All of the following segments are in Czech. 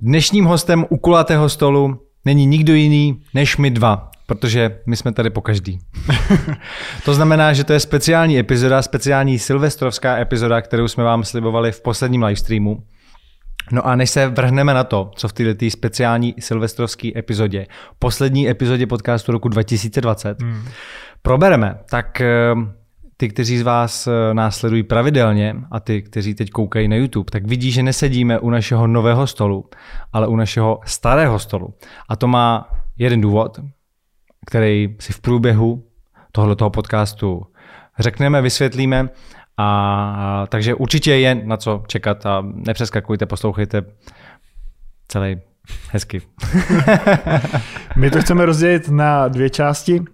Dnešním hostem u kulatého stolu není nikdo jiný než my dva, protože my jsme tady po každý. to znamená, že to je speciální epizoda, speciální silvestrovská epizoda, kterou jsme vám slibovali v posledním livestreamu. No a než se vrhneme na to, co v této speciální silvestrovské epizodě, poslední epizodě podcastu roku 2020, hmm. probereme, tak eh, ty, kteří z vás eh, následují pravidelně a ty, kteří teď koukají na YouTube, tak vidí, že nesedíme u našeho nového stolu, ale u našeho starého stolu. A to má jeden důvod, který si v průběhu tohoto podcastu řekneme, vysvětlíme. A, takže určitě je na co čekat a nepřeskakujte, poslouchejte celý hezky. My to chceme rozdělit na dvě části.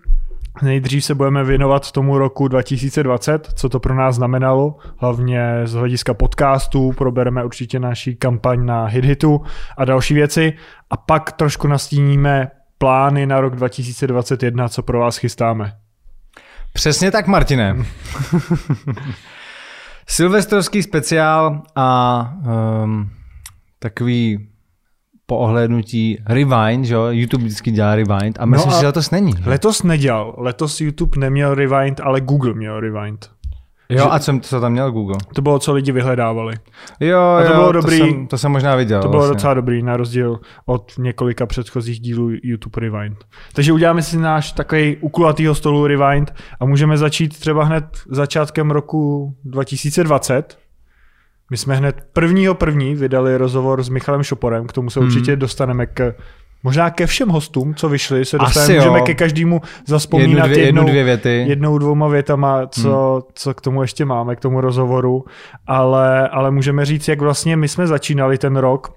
Nejdřív se budeme věnovat tomu roku 2020, co to pro nás znamenalo, hlavně z hlediska podcastů, probereme určitě naší kampaň na HitHitu a další věci a pak trošku nastíníme plány na rok 2021, co pro vás chystáme. Přesně tak, Martine. Silvestrovský speciál a um, takový po ohlédnutí Rewind, že jo? YouTube vždycky dělá Rewind a myslím, no a že letos není. Že? Letos nedělal. Letos YouTube neměl Rewind, ale Google měl Rewind. Jo, že, a co, co tam měl Google? To bylo, co lidi vyhledávali. Jo, a to jo, bylo dobrý. To jsem, to jsem možná viděl. To bylo vlastně. docela dobrý, na rozdíl od několika předchozích dílů YouTube Rewind. Takže uděláme si náš takový ukulatýho stolu Rewind a můžeme začít třeba hned začátkem roku 2020. My jsme hned prvního první vydali rozhovor s Michalem Šoporem, k tomu se hmm. určitě dostaneme k Možná ke všem hostům, co vyšli, se dostaneme, můžeme ke každému zaspomínat jednu, dvě, jednou, jednu, dvě věty. jednou, dvouma větama, co, hmm. co k tomu ještě máme, k tomu rozhovoru, ale, ale můžeme říct, jak vlastně my jsme začínali ten rok,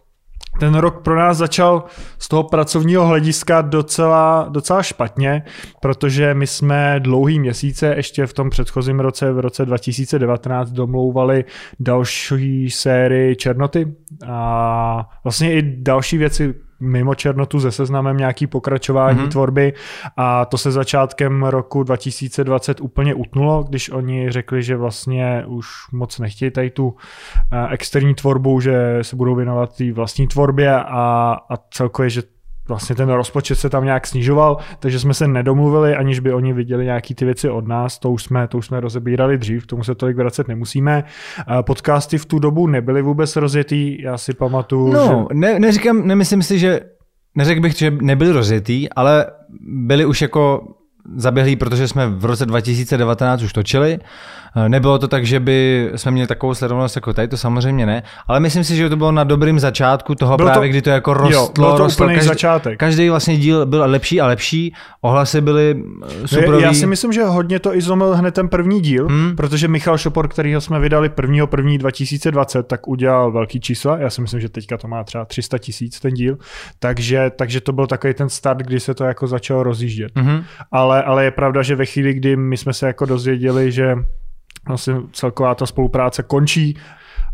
ten rok pro nás začal z toho pracovního hlediska docela, docela špatně, protože my jsme dlouhý měsíce ještě v tom předchozím roce, v roce 2019, domlouvali další sérii Černoty. A vlastně i další věci, mimo Černotu se seznamem nějaký pokračování mm-hmm. tvorby a to se začátkem roku 2020 úplně utnulo, když oni řekli, že vlastně už moc nechtějí tady tu eh, externí tvorbu, že se budou věnovat té vlastní tvorbě a, a celkově, že vlastně ten rozpočet se tam nějak snižoval, takže jsme se nedomluvili, aniž by oni viděli nějaký ty věci od nás, to už jsme, to už jsme rozebírali dřív, k tomu se tolik vracet nemusíme. Podcasty v tu dobu nebyly vůbec rozjetý, já si pamatuju, No, že... ne, neříkám, nemyslím si, že Neřekl bych, že nebyli rozjetý, ale byli už jako zaběhlí, protože jsme v roce 2019 už točili nebylo to tak, že by jsme měli takovou sledovanost jako tady, to samozřejmě ne, ale myslím si, že to bylo na dobrým začátku toho bylo právě, to, kdy to jako rostlo. Jo, bylo to rostlo, každý, začátek. Každý vlastně díl byl lepší a lepší, ohlasy byly eh, super. Já si myslím, že hodně to i zlomil hned ten první díl, hmm. protože Michal Šopor, kterýho jsme vydali 1. 1. 2020, tak udělal velký čísla. Já si myslím, že teďka to má třeba 300 tisíc ten díl, takže, takže to byl takový ten start, kdy se to jako začalo rozjíždět. Hmm. Ale, ale je pravda, že ve chvíli, kdy my jsme se jako dozvěděli, že vlastně celková ta spolupráce končí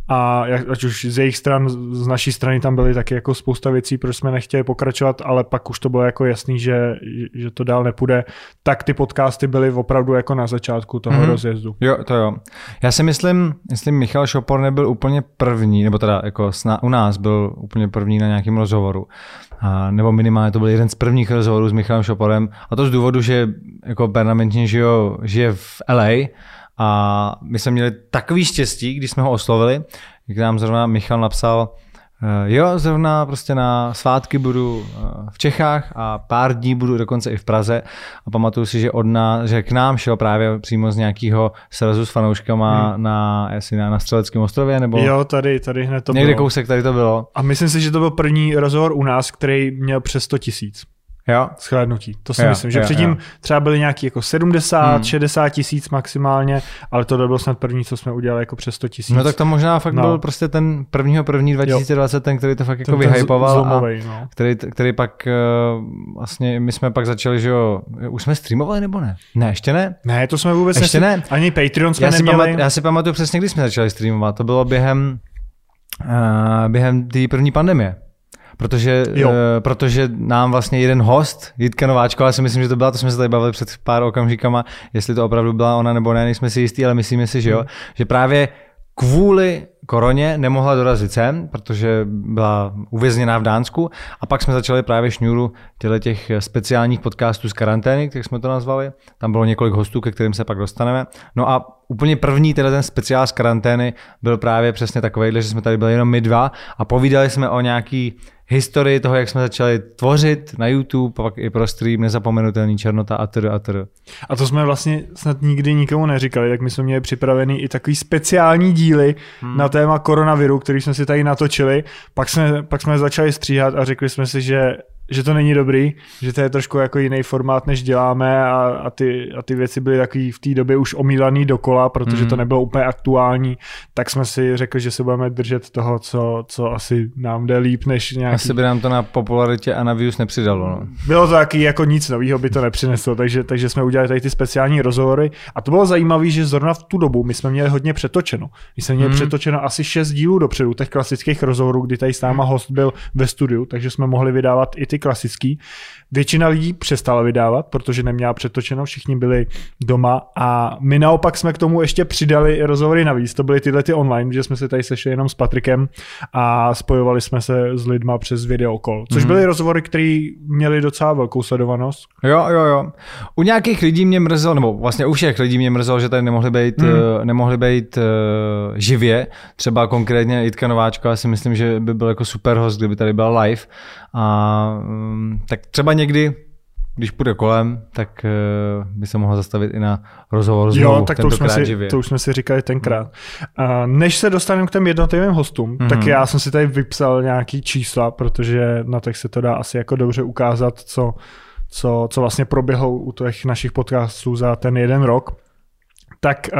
a ať už z jejich stran, z naší strany tam byly taky jako spousta věcí, proč jsme nechtěli pokračovat, ale pak už to bylo jako jasný, že, že to dál nepůjde, tak ty podcasty byly opravdu jako na začátku toho mm-hmm. rozjezdu. Jo, to jo. Já si myslím, jestli Michal Šopor nebyl úplně první, nebo teda jako u nás byl úplně první na nějakém rozhovoru, a, nebo minimálně to byl jeden z prvních rozhovorů s Michalem Šoporem, a to z důvodu, že jako permanentně žije, žije v LA, a my jsme měli takový štěstí, když jsme ho oslovili, když nám zrovna Michal napsal, eh, jo, zrovna prostě na svátky budu eh, v Čechách a pár dní budu dokonce i v Praze a pamatuju si, že od nás, že k nám šel právě přímo z nějakého srazu s fanouškama hmm. na, jestli na, na Střeleckém ostrově, nebo... Jo, tady, tady hned to Někde bylo. kousek tady to bylo. A myslím si, že to byl první rozhovor u nás, který měl přes 100 tisíc. Jo. Schlédnutí. To si jo, myslím, že jo, předtím jo. třeba byly nějaký jako 70, hmm. 60 tisíc maximálně, ale to byl snad první, co jsme udělali jako přes 100 tisíc. No tak to možná fakt no. byl prostě ten prvního první 2020, jo. ten, který to fakt jako vyhypoval. Zlomovej, a no. který, který pak uh, vlastně, my jsme pak začali, že jo, už jsme streamovali nebo ne? Ne, ještě ne? Ne, to jsme vůbec ještě ne. Ani Patreon jsme já neměli. Si pamat, já si pamatuju přesně, kdy jsme začali streamovat. To bylo během, uh, během té první pandemie. Protože, uh, protože nám vlastně jeden host, Jitka Nováčko, ale si myslím, že to byla, to jsme se tady bavili před pár okamžikama, jestli to opravdu byla ona nebo ne, nejsme si jistí, ale myslíme si, že jo, hmm. že právě kvůli koroně nemohla dorazit sem, protože byla uvězněná v Dánsku a pak jsme začali právě šňůru těle těch speciálních podcastů z karantény, jak jsme to nazvali. Tam bylo několik hostů, ke kterým se pak dostaneme. No a úplně první teda ten speciál z karantény byl právě přesně takový, že jsme tady byli jenom my dva a povídali jsme o nějaký historii toho, jak jsme začali tvořit na YouTube, pak i pro stream, nezapomenutelný černota a tr. a tr. A to jsme vlastně snad nikdy nikomu neříkali, tak my jsme měli připravený i takový speciální díly hmm. na téma koronaviru, který jsme si tady natočili. Pak jsme, pak jsme začali stříhat a řekli jsme si, že že to není dobrý, že to je trošku jako jiný formát, než děláme a, a, ty, a ty věci byly takový v té době už omílaný dokola, protože mm. to mhm. nebylo úplně aktuální, tak jsme si řekli, že se budeme držet toho, co, co asi nám jde líp, než nějaký... Asi by nám to na popularitě a na views nepřidalo. No. Bylo to taky jako nic nového by to nepřineslo, takže, takže jsme udělali tady ty speciální rozhovory a to bylo zajímavé, že zrovna v tu dobu my jsme měli hodně přetočeno. My jsme měli mm. přetočeno asi šest dílů dopředu, těch klasických rozhovorů, kdy tady s náma host byl ve studiu, takže jsme mohli vydávat i ty klasický. Většina lidí přestala vydávat, protože neměla přetočeno, všichni byli doma a my naopak jsme k tomu ještě přidali rozhovory navíc. To byly tyhle ty online, že jsme se tady sešli jenom s Patrikem a spojovali jsme se s lidma přes videokol, což mm. byly rozhovory, které měly docela velkou sledovanost. Jo, jo, jo. U nějakých lidí mě mrzelo, nebo vlastně u všech lidí mě mrzelo, že tady nemohli být, mm. uh, nemohli být uh, živě. Třeba konkrétně Jitka Nováčka, já si myslím, že by byl jako super host, kdyby tady byl live. A um, tak třeba někdy, když půjde kolem, tak uh, by se mohl zastavit i na rozhovor znovu, Jo, tak to už, jsme si, živě. to už jsme si říkali tenkrát. Uh, než se dostaneme k těm jednotlivým hostům, mm-hmm. tak já jsem si tady vypsal nějaký čísla, protože na těch se to dá asi jako dobře ukázat, co, co, co vlastně proběhlo u těch našich podcastů za ten jeden rok. Tak uh,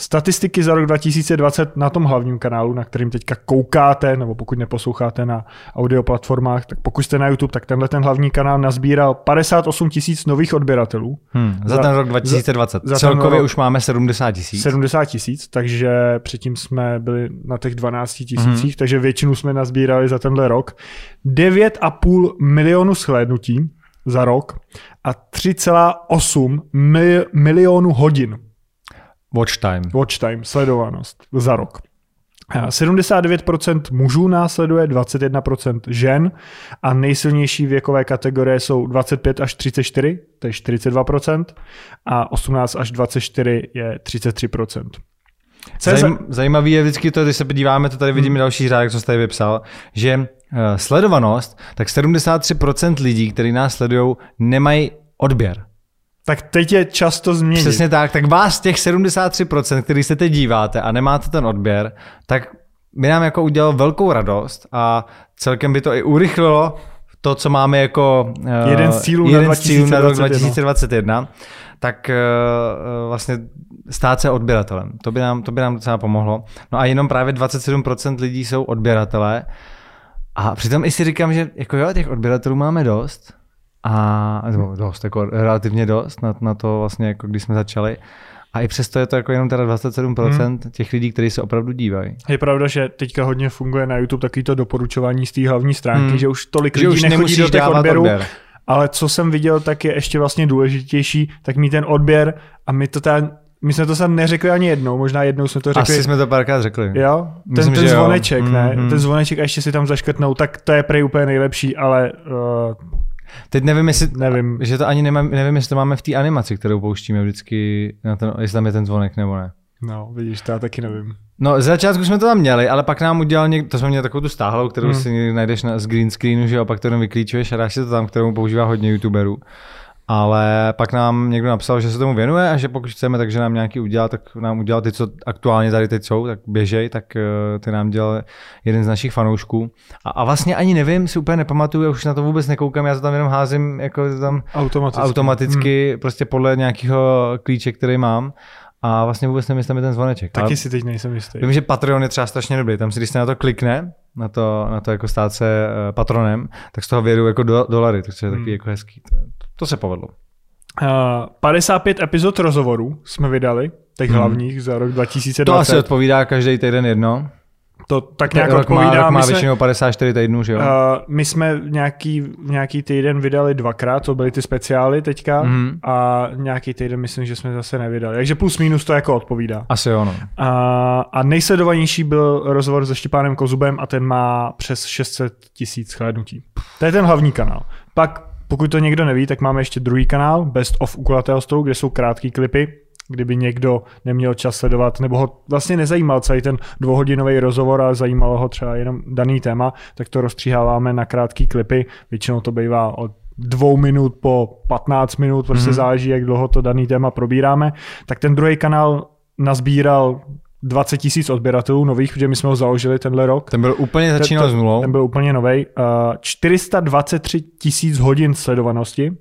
Statistiky za rok 2020 na tom hlavním kanálu, na kterým teďka koukáte, nebo pokud neposloucháte na audio platformách, tak pokud jste na YouTube, tak tenhle ten hlavní kanál nazbíral 58 tisíc nových odběratelů. Hmm, za, za ten rok 2020. Za, za Celkově rok, už máme 70 tisíc. 70 tisíc, takže předtím jsme byli na těch 12 tisících, hmm. takže většinu jsme nazbírali za tenhle rok. 9,5 milionu shlédnutí za rok a 3,8 mil, milionů hodin Watch time. Watch time, sledovanost za rok. 79% mužů následuje, 21% žen a nejsilnější věkové kategorie jsou 25 až 34, to je 42%, a 18 až 24 je 33%. Zajím, zajímavý je vždycky to, když se podíváme, to tady vidíme hmm. další řádek, co jste tady vypsal, že uh, sledovanost, tak 73% lidí, kteří nás sledují, nemají odběr. Tak teď je často změnit. Přesně tak, tak vás těch 73%, který se teď díváte a nemáte ten odběr, tak by nám jako udělalo velkou radost a celkem by to i urychlilo to, co máme jako uh, jeden z cílů jeden na, z cílů na rok 2021, tak uh, vlastně stát se odběratelem. To by, nám, to by nám docela pomohlo. No a jenom právě 27% lidí jsou odběratelé. A přitom i si říkám, že jako jo, těch odběratelů máme dost, a nebo dost, jako relativně dost na, na to vlastně, jako když jsme začali. A i přesto je to jako jenom teda 27% hmm. těch lidí, kteří se opravdu dívají. Je pravda, že teďka hodně funguje na YouTube takový to doporučování z té hlavní stránky, hmm. že už tolik že lidí už nechodí do těch odběrů. Odběr. Ale co jsem viděl, tak je ještě vlastně důležitější, tak mít ten odběr a my to tam my jsme to sem neřekli ani jednou, možná jednou jsme to řekli. Asi jsme to párkrát řekli. Jo, ten, Myslím, ten zvoneček, jo. ne? Mm-hmm. Ten zvoneček a ještě si tam zaškrtnou, tak to je prej úplně nejlepší, ale uh, Teď nevím, jestli, nevím. že to ani nemám, nevím, jestli to máme v té animaci, kterou pouštíme vždycky, na ten, jestli tam je ten zvonek nebo ne. No, vidíš, to já taky nevím. No, z začátku jsme to tam měli, ale pak nám udělal někdo, to jsme měli takovou tu stáhlou, kterou hmm. si najdeš na, z green screenu, že jo, pak to jenom vyklíčuješ a dáš si to tam, kterou používá hodně youtuberů ale pak nám někdo napsal, že se tomu věnuje a že pokud chceme, takže nám nějaký udělá, tak nám udělal ty, co aktuálně tady teď jsou, tak běžej, tak uh, ty nám dělal jeden z našich fanoušků. A, a vlastně ani nevím, si úplně nepamatuju, já už na to vůbec nekoukám, já to tam jenom házím jako tam automaticky, automaticky hmm. prostě podle nějakého klíče, který mám. A vlastně vůbec nevím, jestli tam je ten zvoneček. Taky ale si teď nejsem jistý. Vím, že Patreon je třeba strašně dobrý. Tam si, když se na to klikne, na to, na to jako stát se uh, patronem, tak z toho vědu jako do, dolary, takže je taky hmm. jako hezký. To, to se povedlo. Uh, 55 epizod rozhovorů jsme vydali, těch hmm. hlavních za rok 2020. To asi odpovídá každý týden jedno. To tak nějak rok má, odpovídá. rok má my jsme- většinou 54 týdnů, že jo? Uh, my jsme nějaký, nějaký týden vydali dvakrát, to byly ty speciály teďka, Mhm. a nějaký týden myslím, že jsme zase nevydali. Takže plus minus to jako odpovídá. Asi jo, no. A, a nejsledovanější byl rozhovor se Štěpánem Kozubem a ten má přes 600 tisíc shlédnutí. To je ten hlavní kanál. Pak, pokud to někdo neví, tak máme ještě druhý kanál, Best of Ukulatého stolu, kde jsou krátké klipy, kdyby někdo neměl čas sledovat, nebo ho vlastně nezajímal celý ten dvouhodinový rozhovor, ale zajímalo ho třeba jenom daný téma, tak to rozstříháváme na krátké klipy. Většinou to bývá od dvou minut po 15 minut, prostě mm-hmm. záleží, jak dlouho to daný téma probíráme. Tak ten druhý kanál nazbíral 20 tisíc odběratelů nových, protože my jsme ho založili tenhle rok. Ten byl úplně začínal s nulou. Ten byl úplně nový. Uh, 423 tisíc hodin sledovanosti,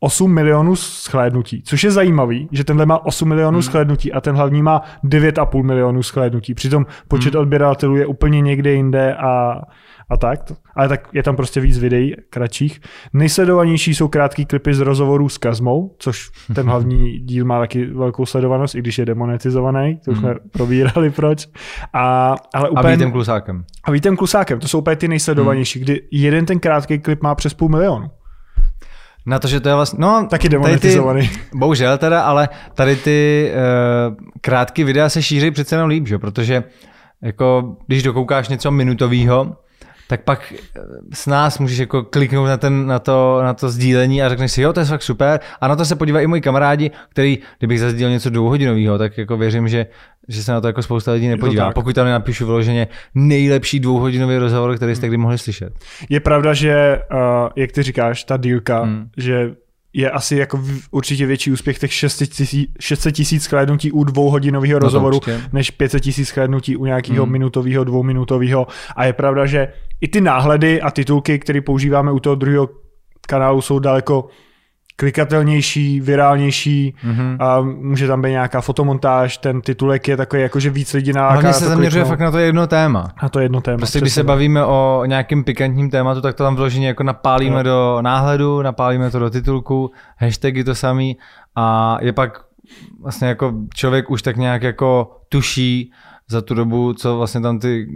8 milionů shlédnutí, což je zajímavý, že tenhle má 8 milionů hmm. shlédnutí a ten hlavní má 9,5 milionů shlédnutí. Přitom počet hmm. odběratelů je úplně někde jinde a, a tak. Ale tak je tam prostě víc videí kratších. Nejsledovanější jsou krátký klipy z rozhovorů s Kazmou, což ten hlavní díl má taky velkou sledovanost, i když je demonetizovaný, to už jsme probírali proč. A, ale A úplně... Vítem Klusákem. A Vítem Klusákem, to jsou úplně ty nejsledovanější, hmm. kdy jeden ten krátký klip má přes půl milionu. Na to, že to je vlastně, no, Taky demonetizovaný. Ty, bohužel teda, ale tady ty uh, krátké videa se šíří přece jenom líp, že? protože jako, když dokoukáš něco minutového, tak pak eh, s nás můžeš jako kliknout na, ten, na, to, na to sdílení a řekneš si, jo, to je fakt super. A na to se podívají i moji kamarádi, který, kdybych zazdílel něco dvouhodinového, tak jako věřím, že, že se na to jako spousta lidí nepodívá. Pokud tam nenapíšu vyloženě nejlepší dvouhodinový rozhovor, který jste kdy mohli slyšet. Je pravda, že, uh, jak ty říkáš, ta dílka, Hmm. hmm. že je asi jako určitě větší úspěch těch 600 tisíc- 600 tisíc shlédnutí u dvouhodinového No rozhovoru, určitě. než 500 tisíc shlédnutí u nějakého Hmm. minutového, dvouminutového. A je pravda, že i ty náhledy a titulky, které používáme u toho druhého kanálu, jsou daleko klikatelnější, virálnější Mhm. a může tam být nějaká fotomontáž, ten titulek je takový, jako že víc lidí naláká Hlavně na se zaměřuje fakt na to jedno téma. A to je jedno téma. Prostě když se bavíme o nějakém pikantním tématu, tak to tam vloženě jako napálíme Jo. do náhledu, napálíme to do titulku, hashtagy to samý a je pak vlastně jako člověk už tak nějak jako tuší za tu dobu, co vlastně tam ty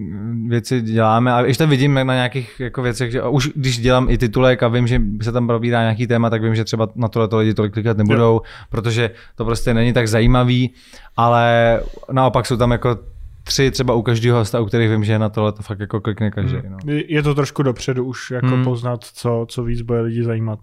věci děláme. A to vidím na nějakých jako věcech, že už když dělám i titulek a vím, že se tam probírá nějaký téma, tak vím, že třeba na tohle lidi tolik klikat nebudou, protože to prostě není tak zajímavý, ale naopak jsou tam jako tři třeba u každého hosta, u kterých vím, že na tohle to fakt jako klikne každý. No. Je- to trošku dopředu už jako Hmm. hmm. poznat, co, co víc bude lidi zajímat.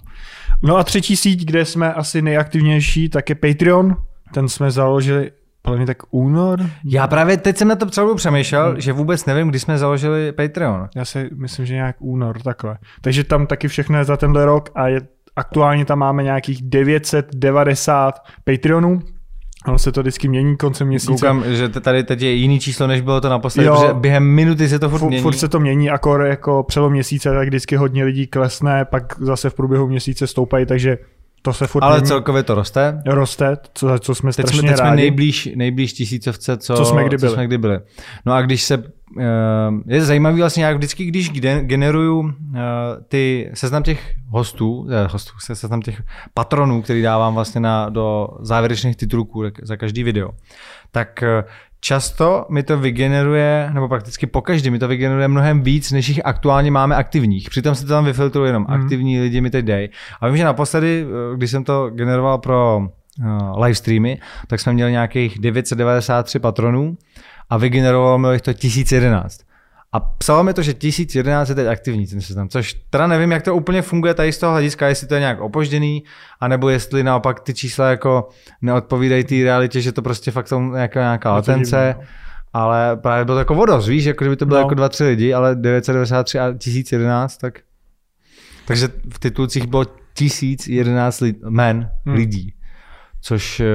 No a třetí síť, kde jsme asi nejaktivnější, tak je Patreon. Ten jsme založili podle mě tak únor. Já právě teď jsem na to celou přemýšlel, že vůbec nevím, kdy jsme založili Patreon. Já si myslím, že nějak únor, takhle. Takže tam taky všechno je za tenhle rok a je, aktuálně tam máme nějakých 990 Patreonů. Ono se to vždycky mění koncem měsíce. Koukám, že tady teď je jiný číslo, než bylo to naposledy, Jo. protože během minuty se to furt Furt, mění. furt se to mění, akor jako přelom měsíce, tak vždycky hodně lidí klesne, pak zase v průběhu měsíce stoupají, takže to se furt Ale mění. celkově to roste. roste, co, co jsme Teď strašně jsme, teď jsme rádi. nejblíž, nejblíž tisícovce, co, Co jsme kdy co byli. jsme kdy byli. No a když se, eh, je zajímavý vlastně, jak vždycky, když gene- generuju eh, ty seznam těch hostů, eh, hostů, se- seznam těch patronů, který dávám vlastně na, do závěrečných titulků za každý video, tak často mi to vygeneruje, nebo prakticky po každý mi to vygeneruje mnohem víc, než jich aktuálně máme aktivních. Přitom se to tam vyfiltruje jenom Mhm. aktivní lidi mi teď dej. A vím, že naposledy, eh, když jsem to generoval pro uh, live streamy, tak jsme měli nějakých 993 patronů a vygenerovalo mi jich to 1011. A psalo mi to, že 1011 je teď aktivní ten seznam, což teda nevím, jak to úplně funguje tady z toho hlediska, jestli to je nějak opožděný, anebo jestli naopak ty čísla jako neodpovídají té realitě, že to prostě fakt jsou nějaká, nějaká to latence. no. Ale právě bylo to jako vodost, víš, jako kdyby to bylo No. jako dva, tři lidi, ale 993 a 1011, tak... Takže v titulcích bylo 1011 lid, men, Hmm. lidí. Což eh,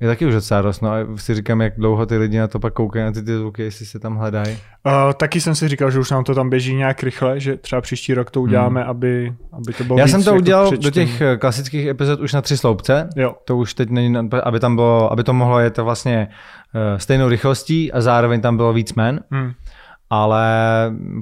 je taky už docela dost, no a si říkám, jak dlouho ty lidi na to pak koukají na ty titulky, jestli se tam hledají. Uh, taky jsem si říkal, že už nám to tam běží nějak rychle, že třeba příští rok to uděláme, hmm. aby, aby to bylo Já víc jsem to jako udělal do přečtení. těch eh, klasických epizod už na tři sloupce, Jo, to už teď není, aby tam bylo, aby to mohlo jet vlastně eh, stejnou rychlostí a zároveň tam bylo víc men. hmm. Ale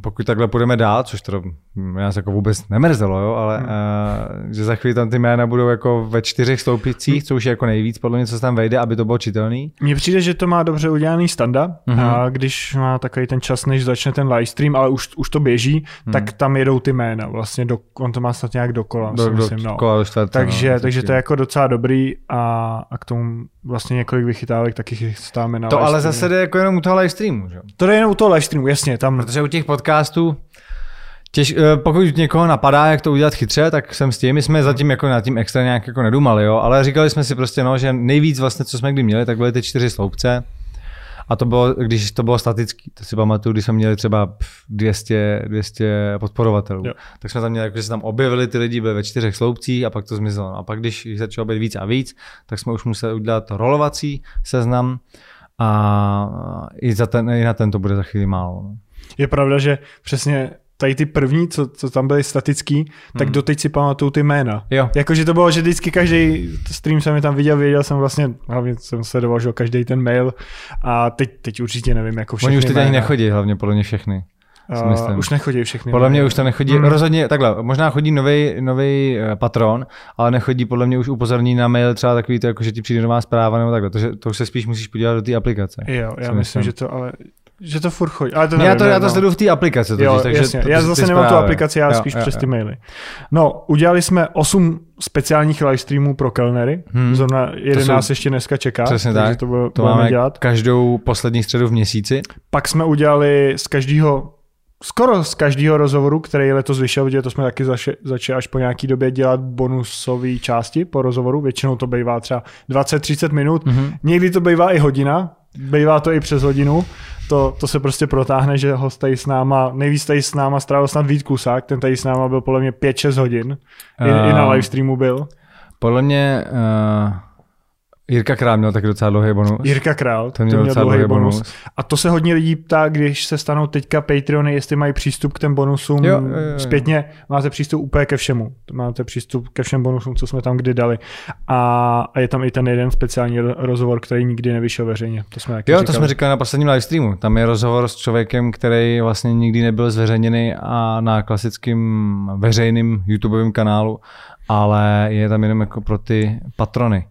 pokud takhle půjdeme dál, což to nás jako vůbec nemrzelo, jo, ale hmm. uh, že za chvíli tam ty jména budou jako ve čtyřech stoupicích, hmm. což je jako nejvíc, podle mě, co se tam vejde, aby to bylo čitelný. Mně přijde, že to má dobře udělaný standa, hmm. a když má takový ten čas, než začne ten live stream, ale už, už to běží, hmm. tak tam jedou ty jména, vlastně do, on to má snad nějak dokola, do, myslím, do, no. kola do takže, no, takže to je jako docela dobrý a, a k tomu vlastně několik vychytávek taky chystáme na To ale zase jde jako jenom u toho live streamu, že? To jde jenom u toho live streamu, jasně. Tam... Protože u těch podcastů, Těž, eh, pokud někoho napadá, jak to udělat chytře, tak jsem s tím. My jsme zatím jako nad tím extra nějak jako nedumali, jo? ale říkali jsme si prostě, no, že nejvíc vlastně, co jsme kdy měli, tak byly ty čtyři sloupce. A to bylo, když to bylo statický, to si pamatuju, když jsme měli třeba 200, 200 podporovatelů, jo. tak jsme tam měli, jako, že se tam objevili ty lidi, byli ve čtyřech sloupcích a pak to zmizelo. No a pak, když začalo být víc a víc, tak jsme už museli udělat rolovací seznam a i, za ten, i na ten to bude za chvíli málo. No. Je pravda, že přesně tady ty první, co, co tam byly statický, hmm. tak doteď si pamatuju ty jména. Jo. Jakože to bylo, že vždycky každý stream jsem je tam viděl, věděl jsem vlastně, hlavně jsem sledoval, že každý ten mail a teď, teď určitě nevím, jako všechny Oni už teď ani nechodí, hlavně podle mě všechny. Uh, už nechodí všechny. Podle mě už to nechodí, hmm. rozhodně takhle, možná chodí nový eh, patron, ale nechodí podle mě už upozorní na mail třeba takový to, jako že ti přijde nová zpráva nebo takhle, to, že, to už se spíš musíš podívat do té aplikace. Jo, já myslím, myslím, že to ale že to furt chodí. Ale to nevím, já to, já to sleduju v té aplikaci. Totiž, jo, takže jasně. To, já zase nemám tu aplikaci, já jo, spíš jo, přes ty maily. No, udělali jsme 8 speciálních live streamů pro kelnery. Hmm. Zrovna 11 jsou, ještě dneska čeká. Přesně tak. To, bylo, to máme dělat. každou poslední středu v měsíci. Pak jsme udělali z každého skoro z každého rozhovoru, který letos vyšel, protože to jsme taky začali až po nějaký době dělat bonusové části po rozhovoru, většinou to bývá třeba 20-30 minut, mm-hmm. někdy to bývá i hodina, bývá to i přes hodinu, to, to se prostě protáhne, že ho tady s náma, nejvíc tady s náma strávil snad Vít Kusák, ten tady s náma byl podle mě 5-6 hodin, I, uh, i na live streamu byl. Podle mě uh, Jirka Král měl taky docela dlouhý bonus. Jirka Král, to měl, to měl dlouhý bonus. bonus. A to se hodně lidí ptá, když se stanou teďka Patreony, jestli mají přístup k těm bonusům jo, jo, jo. zpětně. Máte přístup úplně ke všemu. Máte přístup ke všem bonusům, co jsme tam kdy dali. A, a je tam i ten jeden speciální rozhovor, který nikdy nevyšel veřejně. To jsme jo, říkali. to jsme říkali na posledním live streamu. Tam je rozhovor s člověkem, který vlastně nikdy nebyl zveřejněný a na klasickém veřejným YouTubeovém kanálu, ale je tam jenom jako pro ty patrony.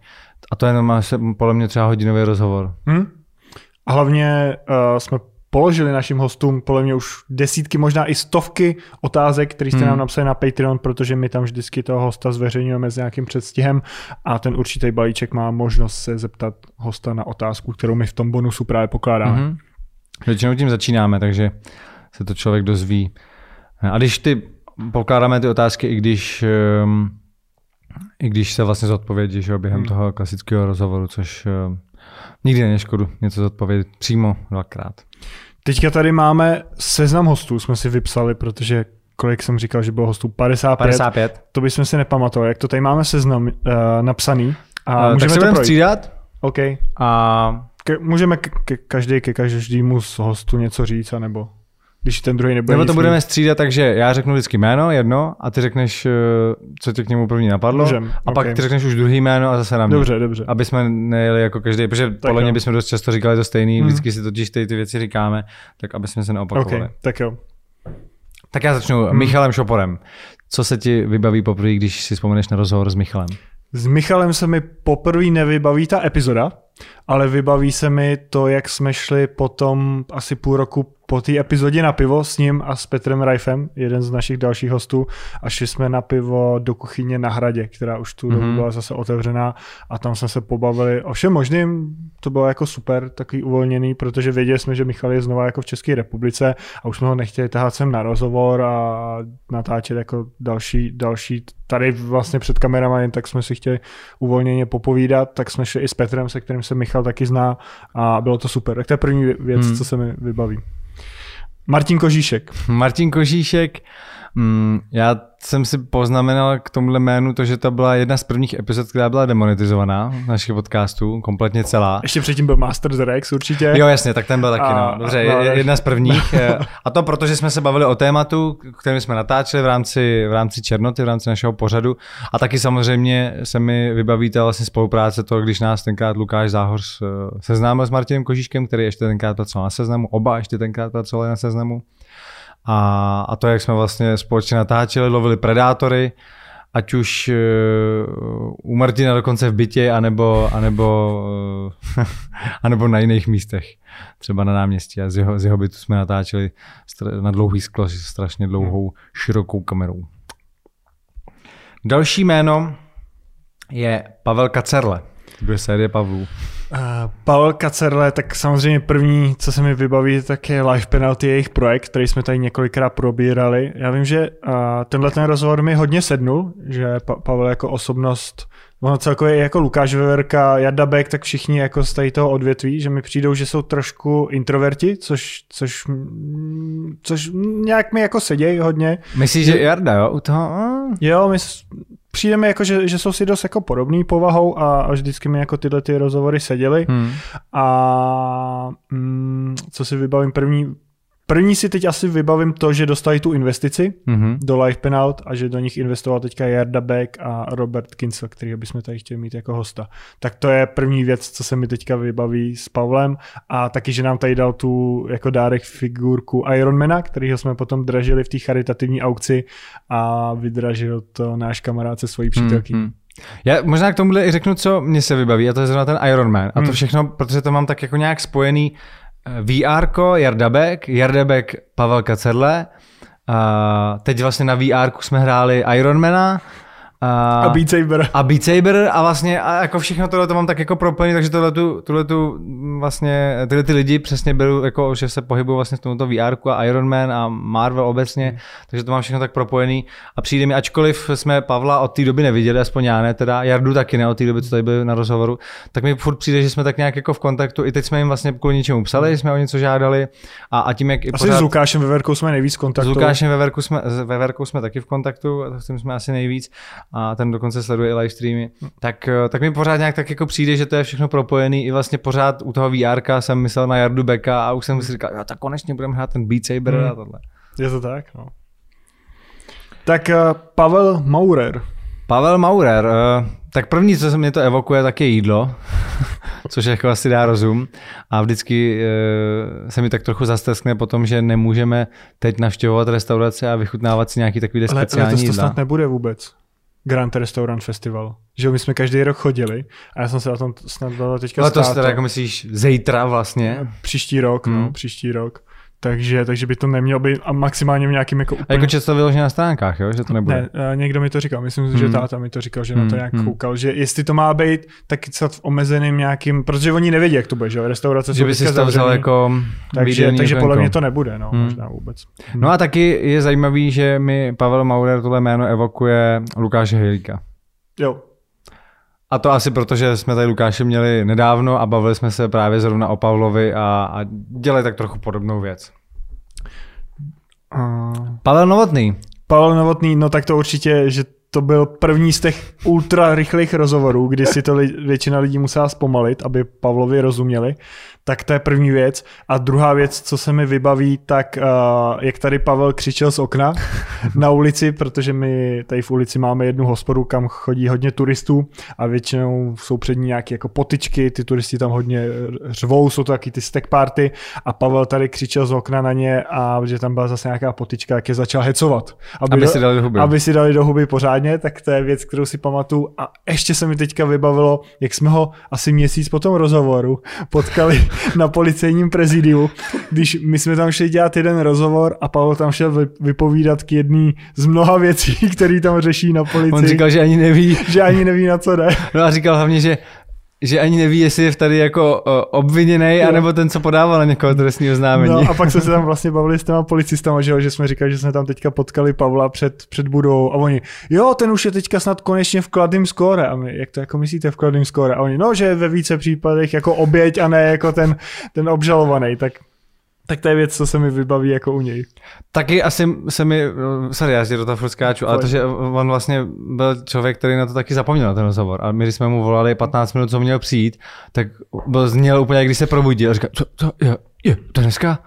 A to je jenom podle mě třeba hodinový rozhovor. Hmm? A hlavně uh, jsme položili našim hostům podle mě už desítky, možná i stovky otázek, které jste hmm. nám napsali na Patreon, protože my tam vždycky toho hosta zveřejňujeme s nějakým předstihem a ten určitý balíček má možnost se zeptat hosta na otázku, kterou my v tom bonusu právě pokládáme. Hmm. Většinou tím začínáme, takže se to člověk dozví. A když ty pokládáme ty otázky, i když um, i když se vlastně zodpovědí že během hmm. toho klasického rozhovoru, což uh, nikdy není škodu něco zodpovědět přímo dvakrát. Teďka tady máme seznam hostů, jsme si vypsali, protože kolik jsem říkal, že bylo hostů? 55. 55. To bychom si nepamatovali. Jak to tady máme seznam uh, napsaný. A uh, můžeme tak se budeme střídat. OK. A... Ke, můžeme ke, ke, každý ke každému z hostů něco říct, anebo když ten druhý nebude Nebo to budeme střídat, takže já řeknu vždycky jméno, jedno, a ty řekneš, eh, co tě k němu první napadlo. Můžem, a okay. pak ty řekneš už druhý jméno a zase na mě. Dobře, dobře. Aby jsme nejeli jako každý, protože tak podle mě bychom dost často říkali to stejný, hmm. vždycky si totiž ty, ty věci říkáme, tak aby jsme se neopakovali. Okay, tak jo. Tak já začnu hmm. Michalem Šoporem. Co se ti vybaví poprvé, když si vzpomeneš na rozhovor s Michalem? S Michalem se mi poprvé nevybaví ta epizoda, ale vybaví se mi to, jak jsme šli potom asi půl roku po té epizodě na pivo s ním a s Petrem Rajfem, jeden z našich dalších hostů, a šli jsme na pivo do kuchyně na hradě, která už tu mm-hmm. dobu mhm. byla zase otevřená a tam jsme se pobavili o všem možným, to bylo jako super, takový uvolněný, protože věděli jsme, že Michal je znova jako v České republice a už jsme ho nechtěli tahat sem na rozhovor a natáčet jako další, další tady vlastně před kamerama, jen tak jsme si chtěli uvolněně popovídat, tak jsme šli i s Petrem, se kterým se Michal taky zná a bylo to super. Tak to je první věc, hmm. co se mi vybaví. Martin Kožíšek. Martin Kožíšek, Mm, já jsem si poznamenal k tomuhle jménu to, že to byla jedna z prvních epizod, která byla demonetizovaná našich podcastů, kompletně celá. Ještě předtím byl Master the Rex určitě. Jo, jasně, tak ten byl taky, a, no. Dobře, no, jedna z prvních. A to proto, že jsme se bavili o tématu, který jsme natáčeli v rámci, v rámci Černoty, v rámci našeho pořadu. A taky samozřejmě se mi vybaví ta vlastně spolupráce to, když nás tenkrát Lukáš Záhor eh, seznámil s Martinem Kožíškem, který ještě tenkrát pracoval na seznamu, oba ještě tenkrát pracovali na seznamu. A, a to, jak jsme vlastně společně natáčeli, lovili predátory, ať už uh, u Martina dokonce v bytě, anebo, anebo, uh, anebo na jiných místech, třeba na náměstí. A z jeho, z jeho bytu jsme natáčeli na dlouhý sklo strašně dlouhou, širokou kamerou. Další jméno je Pavel Kacerle. Bude série Pavlů. Uh, Pavel Kacerle, tak samozřejmě první, co se mi vybaví, tak je Life Penalty, jejich projekt, který jsme tady několikrát probírali. Já vím, že uh, tenhle ten rozhovor mi hodně sednul, že pa- Pavel jako osobnost, ono celkově jako Lukáš Veverka, Jarda Beck, tak všichni jako z tady toho odvětví, že mi přijdou, že jsou trošku introverti, což, což, což nějak mi jako sedějí hodně. Myslíš, že Jarda, jo? U toho? Jo, my, přijde mi jako, že, že jsou si dost jako podobný povahou a, a vždycky mi jako tyhle ty rozhovory seděly. Hmm. A mm, co si vybavím první, První si teď asi vybavím to, že dostali tu investici mm-hmm. do Life Penout a že do nich investoval teďka Jarda Beck a Robert Kinsel, který bychom tady chtěli mít jako hosta. Tak to je první věc, co se mi teďka vybaví s Pavlem a taky, že nám tady dal tu jako dárek figurku Ironmana, kterýho jsme potom dražili v té charitativní aukci a vydražil to náš kamarád se svojí přítelky. Mm-hmm. Já možná k tomuhle i řeknu, co mě se vybaví, a to je zrovna ten Iron Man. A to hmm. všechno, protože to mám tak jako nějak spojený VR, Jardabek, Jardabek Pavel Kacerle. A teď vlastně na VR jsme hráli Ironmana a, a Beat Saber. A Beat Saber a vlastně a jako všechno tohle to mám tak jako propojený, takže tohle tu, tohle tu vlastně, tyhle ty lidi přesně beru, jako, že se pohybují vlastně v tomto VR a Iron Man a Marvel obecně, mm. takže to mám všechno tak propojený a přijde mi, ačkoliv jsme Pavla od té doby neviděli, aspoň já ne, teda Jardu taky ne od té doby, co tady byl na rozhovoru, tak mi furt přijde, že jsme tak nějak jako v kontaktu, i teď jsme jim vlastně kvůli něčemu psali, jsme o něco žádali a, a tím, jak i Asi pořád, s Lukášem Veverkou jsme nejvíc v kontaktu. S Lukášem Veverkou jsme, Veverkou jsme taky v kontaktu, s tím jsme asi nejvíc a ten dokonce sleduje i live streamy, tak, eh, tak mi pořád nějak tak jako přijde, že to je všechno propojený. I vlastně pořád u toho VR jsem myslel na Jardu Beka a už jsem si říkal, jo, tak konečně budeme hrát ten Beat Saber hmm. a tohle. Je to tak, no. Tak uh, Pavel Maurer. Pavel Maurer, uh, tak první, co se mě to evokuje, tak je jídlo, což jako asi dá rozum. A vždycky uh, se mi tak trochu zasteskne po tom, že nemůžeme teď navštěvovat restaurace a vychutnávat si nějaký takový speciální Ale to snad nebude vůbec. Grand Restaurant Festival. Že my jsme každý rok chodili a já jsem se na tom snad teďka Ale to teda jako myslíš zítra vlastně? Příští rok, hmm. no, příští rok. Takže, takže by to nemělo být a maximálně v nějakým jako úplně... A jako často vyložené na stránkách, jo? že to nebude? Ne, někdo mi to říkal, myslím, hmm. že táta mi to říkal, že hmm. na to hmm, nějak hmm. koukal, že jestli to má být, tak v omezeným nějakým, protože oni nevědí, jak to bude, že restaurace že by si to vzal jako Takže, takže podle mě to nebude, no, hmm. možná vůbec. Hmm. No a taky je zajímavý, že mi Pavel Maurer tohle jméno evokuje Lukáše Hejlíka. Jo, a to asi proto, že jsme tady Lukáše měli nedávno a bavili jsme se právě zrovna o Pavlovi a, a dělali tak trochu podobnou věc. Uh... Pavel Novotný. Pavel Novotný, no tak to určitě, že to byl první z těch ultra rychlých rozhovorů, kdy si to li, většina lidí musela zpomalit, aby Pavlovi rozuměli. Tak to je první věc. A druhá věc, co se mi vybaví, tak uh, jak tady Pavel křičel z okna na ulici, protože my tady v ulici máme jednu hospodu, kam chodí hodně turistů a většinou jsou před ní nějaké jako potyčky, ty turisti tam hodně řvou, jsou to taky ty stack party a Pavel tady křičel z okna na ně a že tam byla zase nějaká potyčka, jak je začal hecovat. Aby, aby si dali do huby. Aby si dali do huby pořádně, tak to je věc, kterou si pamatuju. A ještě se mi teďka vybavilo, jak jsme ho asi měsíc po tom rozhovoru potkali na policejním prezidiu, když my jsme tam šli dělat jeden rozhovor a Pavel tam šel vypovídat k jedný z mnoha věcí, který tam řeší na policii. On říkal, že ani neví. Že ani neví, na co jde. No a říkal hlavně, že že ani neví, jestli je tady jako obviněný, anebo ten, co podával na někoho trestního oznámení. No a pak jsme se tam vlastně bavili s těma policistama, že, že jsme říkali, že jsme tam teďka potkali Pavla před, před budou a oni, jo, ten už je teďka snad konečně v kladným skóre. A my, jak to jako myslíte v kladným skóre? A oni, no, že ve více případech jako oběť a ne jako ten, ten obžalovaný. Tak Tak to je věc, co se mi vybaví jako u něj. Taky asi se mi, sorry, já do toho furt skáču, ale to, že on vlastně byl člověk, který na to taky zapomněl, na ten rozhovor. A my, když jsme mu volali 15 minut, co měl přijít, tak byl zněl úplně, když se probudil. A říkal, co, co, je, je, to dneska?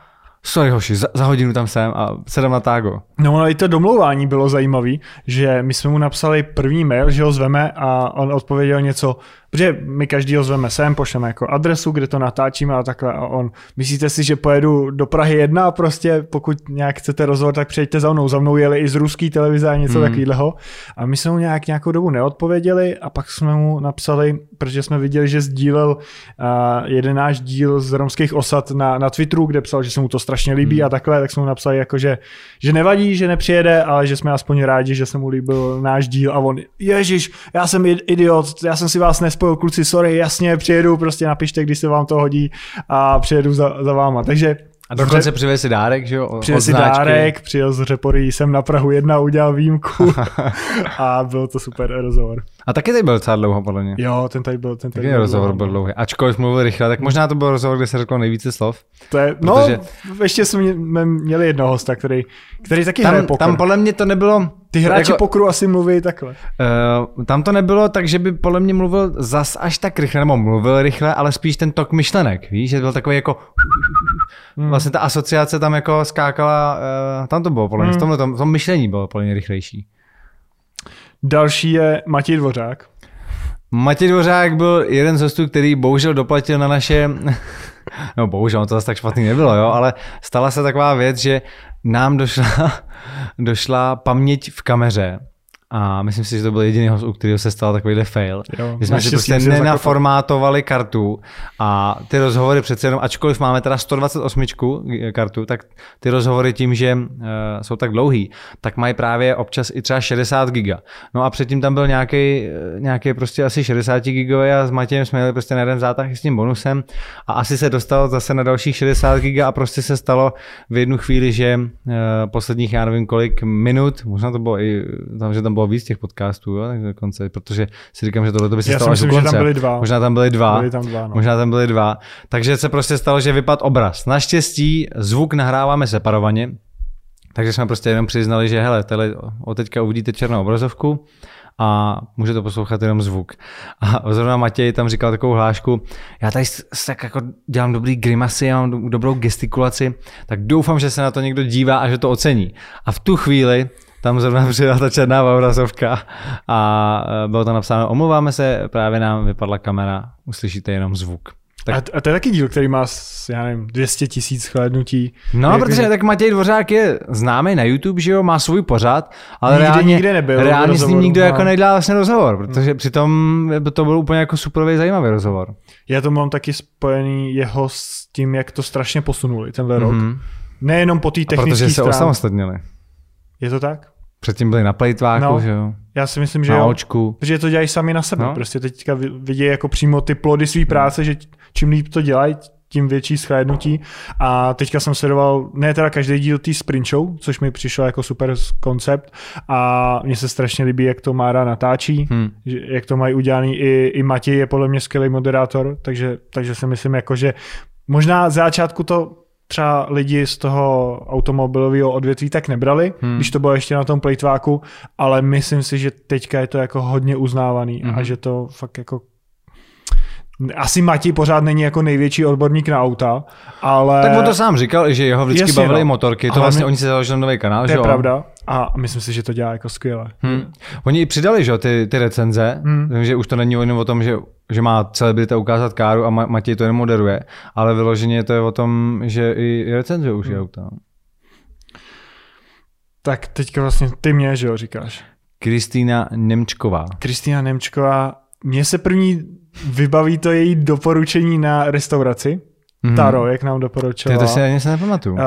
sorry hoši, za, za hodinu tam jsem a sedem na tágo. No ale i to domlouvání bylo zajímavé, že my jsme mu napsali první mail, že ho zveme a on odpověděl něco, Protože my každý ho zveme sem, pošleme jako adresu, kde to natáčíme a takhle a on, myslíte si, že pojedu do Prahy jedna prostě, pokud nějak chcete rozhovor, tak přijďte za mnou. Za mnou jeli i z ruský televize a něco hmm. takového. A my jsme mu nějak nějakou dobu neodpověděli a pak jsme mu napsali, protože jsme viděli, že sdílel uh, jeden náš díl z romských osad na, na Twitteru, kde psal, že se mu to strašně líbí hmm. a takhle, tak jsme mu napsali jako, že, že nevadí, že nepřijede, ale že jsme aspoň rádi, že se mu líbil náš díl a on, ježiš, já jsem idiot, já jsem si vás nespojil, kluci, sorry, jasně, přijedu, prostě napište, když se vám to hodí a přijedu za, za váma. Takže a dokonce přivez si dárek, že jo? Přivez si dárek, přijel z Řepory, jsem na Prahu jedna, udělal výjimku a byl to super rozhovor. A taky tady byl docela dlouho, podle mě. Jo, ten tady byl. Ten tady taky byl rozhovor byl dlouhý. Ačkoliv mluvil rychle, tak možná to byl rozhovor, kde se řeklo nejvíce slov. To je, no, protože... no, ještě jsme měli jednoho hosta, který, který taky tam, hraje pokr. Tam podle mě to nebylo... Ty hráči jako, pokru asi mluví takhle. Uh, tam to nebylo tak, že by podle mě mluvil zas až tak rychle, nebo mluvil rychle, ale spíš ten tok myšlenek, víš, že byl takový jako... Hmm. Vlastně ta asociace tam jako skákala, uh, tam to bylo podle mě, hmm. v tomhle tom, tom myšlení bylo podle mě rychlejší. Další je Matěj Dvořák. Matěj Dvořák byl jeden z hostů, který bohužel doplatil na naše, no bohužel, to zase tak špatný nebylo, jo, ale stala se taková věc, že nám došla, došla paměť v kameře a myslím si, že to byl jediný host, u kterého se stal takovýhle fail. Jo, že jsme si prostě nenaformátovali kartu a ty rozhovory přece jenom, ačkoliv máme teda 128 kartu, tak ty rozhovory tím, že uh, jsou tak dlouhý, tak mají právě občas i třeba 60 giga. No a předtím tam byl nějaký, nějaký prostě asi 60 gigový a s Matějem jsme jeli prostě na jeden zátah s tím bonusem a asi se dostal zase na dalších 60 giga a prostě se stalo v jednu chvíli, že uh, posledních, já nevím kolik minut, možná to bylo i tam, že tam bylo víc těch podcastů, jo, tak dokonce, protože si říkám, že tohle by se stalo až do konce. Že tam byly dva. Možná tam byly dva. Byly tam dva no. Možná tam byly dva. Takže se prostě stalo, že vypad obraz. Naštěstí zvuk nahráváme separovaně, takže jsme prostě jenom přiznali, že hele, tele, od teďka uvidíte černou obrazovku a můžete poslouchat jenom zvuk. A zrovna Matěj tam říkal takovou hlášku, já tady tak jako dělám dobrý grimasy, já mám dobrou gestikulaci, tak doufám, že se na to někdo dívá a že to ocení. A v tu chvíli tam zrovna přijela ta černá obrazovka a e, bylo tam napsáno, omlouváme se, právě nám vypadla kamera, uslyšíte jenom zvuk. Tak... A, to je taky díl, který má, já nevím, 200 tisíc chlédnutí. No, Jak protože tak Matěj Dvořák je známý na YouTube, že jo, má svůj pořád, ale nikdy, reálně, nikde nebyl reálně s ním nikdo no. jako nedělal vlastně rozhovor, protože hmm. přitom to byl úplně jako superový zajímavý rozhovor. Já to mám taky spojený jeho s tím, jak to strašně posunuli tenhle mm-hmm. rok. Nejenom po té technické Protože se osamostatnili. Je to tak? Předtím byli na plejtváku, no, že jo? Já si myslím, že na jo. očku. Protože to dělají sami na sebe. No. Prostě teďka vidí jako přímo ty plody své práce, že čím líp to dělají, tím větší schlédnutí. A teďka jsem sledoval, ne teda každý díl té sprint show, což mi přišlo jako super koncept a mně se strašně líbí, jak to Mára natáčí, hmm. jak to mají udělaný. I, i Matěj je podle mě skvělý moderátor, takže, takže si myslím, jako, že možná z začátku to třeba lidi z toho automobilového odvětví tak nebrali, hmm. když to bylo ještě na tom plejtváku, ale myslím si, že teďka je to jako hodně uznávaný hmm. a že to fakt jako asi Mati pořád není jako největší odborník na auta, ale... Tak on to sám říkal, že jeho vždycky Jasně, bavily no. motorky, to ale vlastně my... oni si založili nový kanál, to že je pravda a myslím si, že to dělá jako skvěle. Hmm. Oni i přidali, že ty, ty recenze, hmm. že už to není jenom o tom, že, že má celebrita ukázat káru a Matěj to jenom moderuje, ale vyloženě to je o tom, že i recenzuje už hmm. je auta. Tak teďka vlastně ty mě, že jo, říkáš. Kristýna Nemčková. Kristýna Nemčková. Mně se první vybaví to její doporučení na restauraci. Mm-hmm. Taro, jak nám doporučovala. To si ani se nepamatuju. Uh,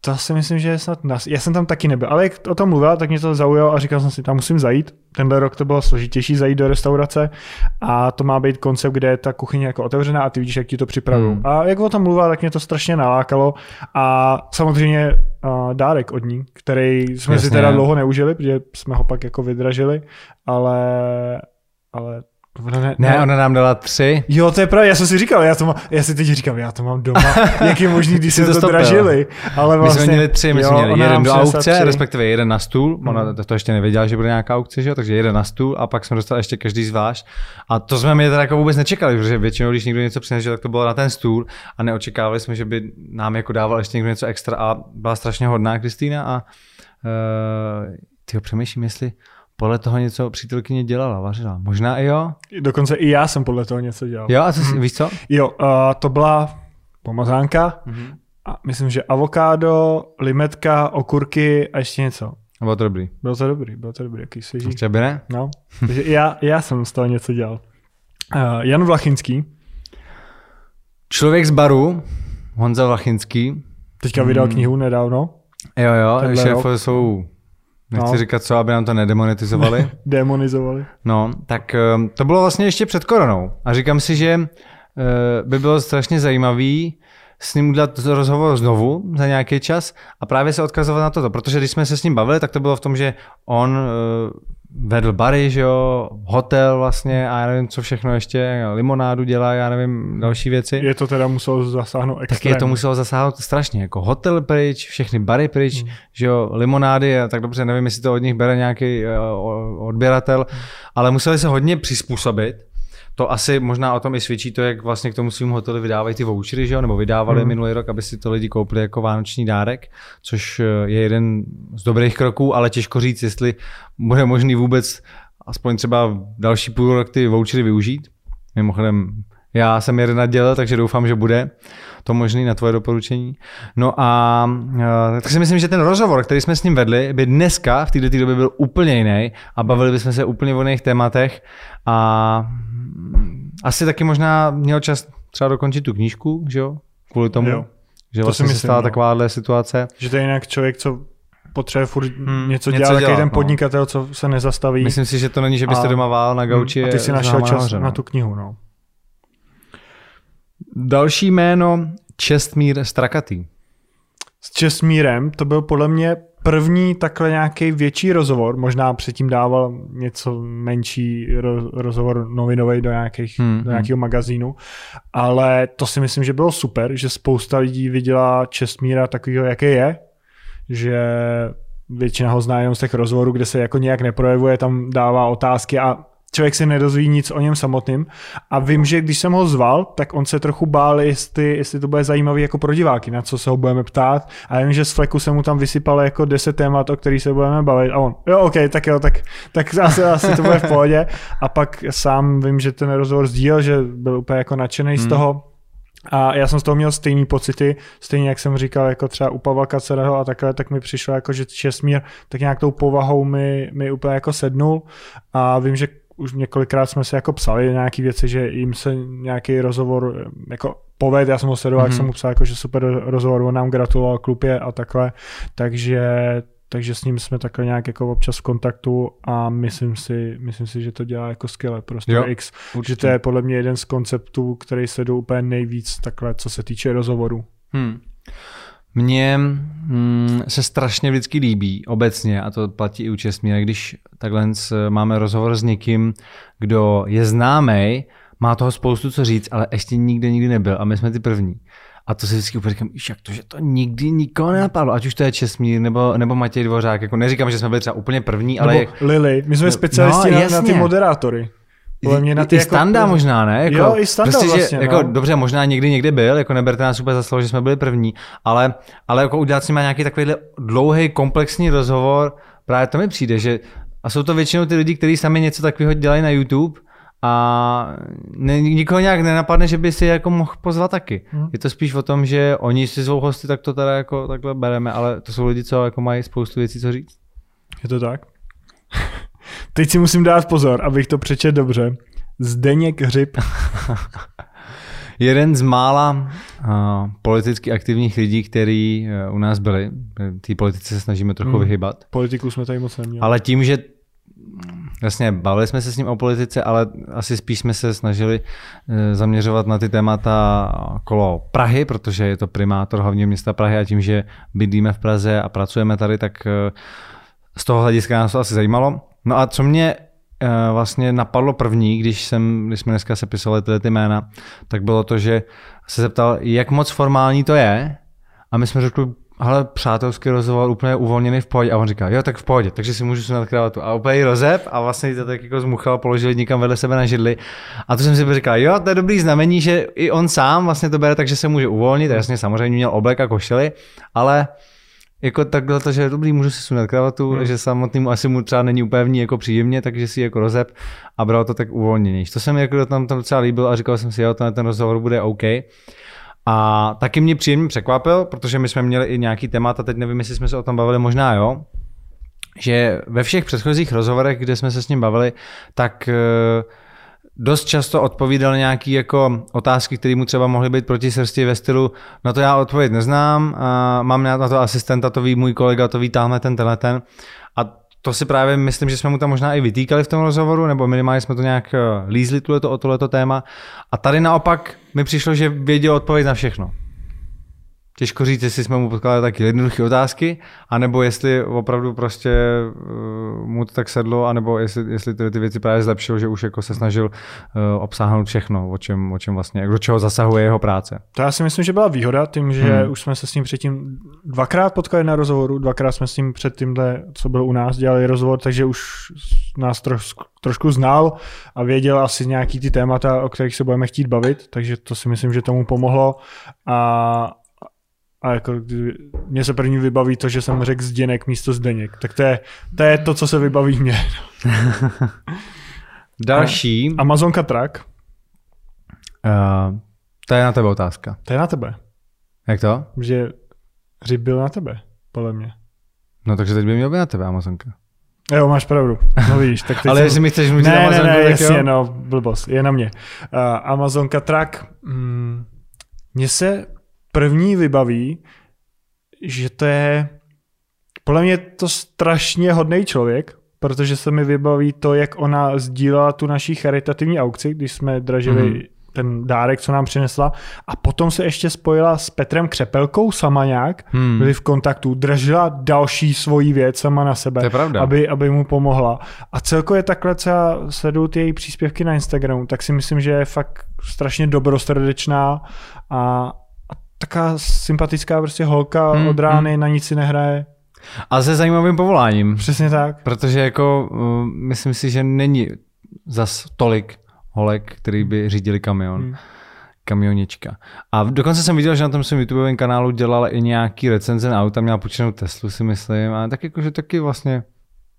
to si myslím, že je snad nás. Já jsem tam taky nebyl, ale jak o tom mluvila, tak mě to zaujalo a říkal jsem si, tam musím zajít. Tenhle rok to bylo složitější zajít do restaurace a to má být koncept, kde je ta kuchyně jako otevřená a ty vidíš, jak ti to připravují. Hmm. A jak o tom mluvila, tak mě to strašně nalákalo a samozřejmě uh, dárek od ní, který jsme Jasně. si teda dlouho neužili, protože jsme ho pak jako vydražili, ale, ale Ona ne, Ne, ona nám dala tři. Jo, to je pravda, já jsem si říkal, já, to má, já si teď říkám, já to mám doma, jak je možný, když jsme to to, stopil. dražili. Ale My vlastně, jsme měli tři, my jsme jo, měli ona jeden do aukce, tři. respektive jeden na stůl. Ona Mhm. to ještě nevěděla, že bude nějaká aukce, že jo? takže jeden na stůl a pak jsme dostali ještě každý zvlášť. A to jsme mě teda jako vůbec nečekali, protože většinou, když někdo něco přinesl, tak to bylo na ten stůl a neočekávali jsme, že by nám jako dával ještě někdo něco extra a byla strašně hodná Kristýna a uh, ty přemýšlím, jestli podle toho něco přítelkyně dělala, vařila. Možná i jo. Dokonce i já jsem podle toho něco dělal. Jo, a co, mm. víš co? Jo, uh, to byla pomazánka, Mm-hmm. a myslím, že avokádo, limetka, okurky a ještě něco. Bylo to dobrý. Bylo to dobrý, bylo to dobrý, jaký svěží. Ještě by ne? No, takže já, já jsem z toho něco dělal. Uh, Jan Vlachinský, Člověk z baru, Honza Vlachinský. teďka vydal Mm. knihu nedávno, Jo, jo, Tenhle šéf rok. jsou, nechci No. říkat co, aby nám to nedemonetizovali. demonizovali. No, tak ehm, to bylo vlastně ještě před koronou. A říkám si, že eh, by bylo strašně zajímavý s ním udělat rozhovor znovu za nějaký čas a právě se odkazovat na toto, protože když jsme se s ním bavili, tak to bylo v tom, že on eh, vedl bary, že jo, hotel vlastně a já nevím, co všechno ještě, limonádu dělá, já nevím, další věci. Je to teda muselo zasáhnout Tak extrémně. je to muselo zasáhnout strašně, jako hotel pryč, všechny bary pryč, mm. že jo, limonády, a tak dobře, nevím, jestli to od nich bere nějaký uh, odběratel, mm. ale museli se hodně přizpůsobit. To asi možná o tom i svědčí to, jak vlastně k tomu svým hotelu vydávají ty vouchery, že jo, nebo vydávali mm. minulý rok, aby si to lidi koupili jako vánoční dárek, což eh, je jeden z dobrých kroků, ale těžko říct, jestli bude možný vůbec aspoň třeba další půl rok ty vouchery využít. Mimochodem, já jsem jeden nadělal, takže doufám, že bude to možný na tvoje doporučení. No a uh, tak si myslím, že ten rozhovor, který jsme s ním vedli, by dneska v této době byl úplně jiný a bavili bychom se úplně o jiných tématech a asi taky možná měl čas třeba dokončit tu knížku, že jo? Kvůli tomu, Jo. že To vlastně se myslím, stala no. takováhle situace. Že to je jinak člověk, co potřebuje furt Hmm, něco, dělat, takový dělat, ten no. podnikatel, co se nezastaví. Myslím si, že to není, že byste A- doma vál na gauči. a ty si našel čas nahoře, no. na tu knihu, no. Další jméno Čestmír Strakatý. S Česmírem to byl podle mě první takhle nějaký větší rozhovor, možná předtím dával něco menší ro- rozhovor novinový do, nějakých, Hmm, hmm, do nějakého magazínu, ale to si myslím, že bylo super, že spousta lidí viděla Česmíra takového, jaký je, že většina ho zná jenom z těch rozhovorů, kde se jako nějak neprojevuje, tam dává otázky a člověk se nedozví nic o něm samotným. A vím, že když jsem ho zval, tak on se trochu bál, jestli, jestli to bude zajímavý jako pro diváky, na co se ho budeme ptát. A vím, že z fleku se mu tam vysypalo jako 10 témat, o kterých se budeme bavit. A on, jo, OK, tak jo, tak, tak asi, asi to bude v pohodě. A pak sám vím, že ten rozhovor sdílel, že byl úplně jako nadšený hmm. z toho. A já jsem z toho měl stejný pocity, stejně jak jsem říkal, jako třeba u Pavla Kacereho a takhle, tak mi přišlo jako, že Česmír tak nějak tou povahou mi, mi úplně jako sednul a vím, že už několikrát jsme se jako psali nějaké věci, že jim se nějaký rozhovor eh, jako poved, já jsem ho sledoval, mm-hmm. jak jsem mu psal, jako, že super rozhovor, on nám gratuloval klubě a takhle, takže takže s ním jsme takhle nějak jako občas v kontaktu a myslím si, myslím si že to dělá jako skvěle prostě Jo, X, určitě. že to je podle mě jeden z konceptů, který se jdu úplně nejvíc takhle, co se týče rozhovoru. Hmm. Mně mm, se strašně vždycky líbí obecně, a to platí i u Česmíra, když takhle máme rozhovor s někým, kdo je známý, má toho spoustu co říct, ale ještě nikde nikdy nebyl a my jsme ty první. A to si vždycky úplně říkám, "Iš, jak to, že to nikdy nikoho nenapadlo, ať už to je Česmír nebo, nebo Matěj Dvořák. Jako neříkám, že jsme byli třeba úplně první, ale Nebo jak, Lily, my jsme No, specialisti no, na, na ty moderátory. Podle mě na ty I jako- Standa možná, ne? Jako, Jo, i Standa prostě, vlastně, že, jako, no. Dobře, možná někdy někde byl, jako neberte nás úplně za slovo, že jsme byli první, ale, ale jako udělat s nimi nějaký takovýhle dlouhý, komplexní rozhovor, právě to mi přijde, že a jsou to většinou ty lidi, kteří sami něco takového dělají na YouTube a ne, nikoho nějak nenapadne, že by si je jako mohl pozvat taky. Hmm. Je to spíš o tom, že oni si svou hosty, tak to teda jako takhle bereme, ale to jsou lidi, co jako mají spoustu věcí, co říct. Je to tak? Teď si musím dát pozor, abych to přečet dobře. Zdeněk Hřib. Jeden z mála uh, politicky aktivních lidí, který uh, u nás byli, té politice se snažíme trochu Hmm. vyhybat, Politiku jsme tady moc neměli. ale tím, že Jasně, bavili jsme se s ním o politice, ale asi spíš jsme se snažili eh, zaměřovat na ty témata kolo Prahy, protože je to primátor hlavního města Prahy a tím, že bydlíme v Praze a pracujeme tady, tak eh, z toho hlediska nás to asi zajímalo. No a co mě uh, vlastně napadlo první, když, jsem, když jsme dneska sepisovali tyhle ty jména, tak bylo to, že se zeptal, jak moc formální to je. A my jsme řekli, ale přátelský rozhovor, úplně uvolněný v pohodě. A on říká, jo, tak v pohodě, takže si můžu sunat kravatu. A úplně rozeb a vlastně to tak jako zmuchal, položili někam vedle sebe na židli. A to jsem si říkal, jo, to je dobrý znamení, že i on sám vlastně to bere, takže se může uvolnit. Jasně, samozřejmě měl oblek a košily, ale jako takhle to, že je dobrý, můžu si sunat kravatu, hmm. že samotnému asi mu třeba není úplně jako příjemně, takže si jako rozeb a bral to tak uvolněněji. To se mi jako tam, tam docela líbil a říkal jsem si, jo, ten, ten rozhovor bude OK. A taky mě příjemně překvapil, protože my jsme měli i nějaký témata, teď nevím, jestli jsme se o tom bavili, možná jo, že ve všech předchozích rozhovorech, kde jsme se s ním bavili, tak eh, dost často odpovídal nějaký jako otázky, které mu třeba mohly být proti srsti ve stylu, na to já odpověď neznám, a mám na to asistenta, to ví můj kolega, to ví tamhle ten, tenhle ten. A to si právě myslím, že jsme mu tam možná i vytýkali v tom rozhovoru, nebo minimálně jsme to nějak eh, lízli tohleto, o tohleto téma. A tady naopak mi přišlo, že věděl odpověď na všechno. Těžko říct, jestli jsme mu podkládali taky jednoduché otázky, anebo jestli opravdu prostě uh, mu to tak sedlo, anebo jestli, jestli ty, ty věci právě zlepšil, že už jako se snažil uh, obsáhnout všechno, o čem, o čem vlastně, do čeho zasahuje jeho práce. To já si myslím, že byla výhoda, tím, že hmm. už jsme se s ním předtím dvakrát potkali na rozhovoru, dvakrát jsme s ním před tímhle, co byl u nás, dělali rozhovor, takže už nás troš, trošku znal a věděl asi nějaký ty témata, o kterých se budeme chtít bavit, takže to si myslím, že tomu pomohlo. A, a jako mně se první vybaví to, že jsem řekl Zděnek místo Zdeněk. Tak to je, to je to, co se vybaví mě. Další. A Amazonka Track. Uh, to je na tebe otázka. To je na tebe. Jak to? Že Řib byl na tebe, podle mě. No takže teď by měl být na tebe Amazonka. Jo, máš pravdu. No vidíš, tak teď Ale jestli mi chceš mluvit ne, Amazonku, ne, ne, tak jasně, jo? no, blbost, je na mě. Uh, Amazonka Track, mm, mně se první vybaví, že to je podle mě to strašně hodný člověk, protože se mi vybaví to, jak ona sdílela tu naší charitativní aukci, když jsme dražili mm-hmm. ten dárek, co nám přinesla. A potom se ještě spojila s Petrem Křepelkou sama nějak, hmm. byli v kontaktu, dražila další svoji věc sama na sebe, aby, aby mu pomohla. A celkově takhle, co já sleduju ty její příspěvky na Instagramu, tak si myslím, že je fakt strašně dobrosrdečná a taká sympatická prostě holka Hmm, od rány, na nic si nehraje. A se zajímavým povoláním. Přesně tak. Protože jako uh, myslím si, že není zas tolik holek, který by řídili kamion. Hmm. Kamionička. A dokonce jsem viděl, že na tom svém YouTubeovém kanálu dělala i nějaký recenze na auta, měla půjčenou Teslu, si myslím, a tak jakože taky vlastně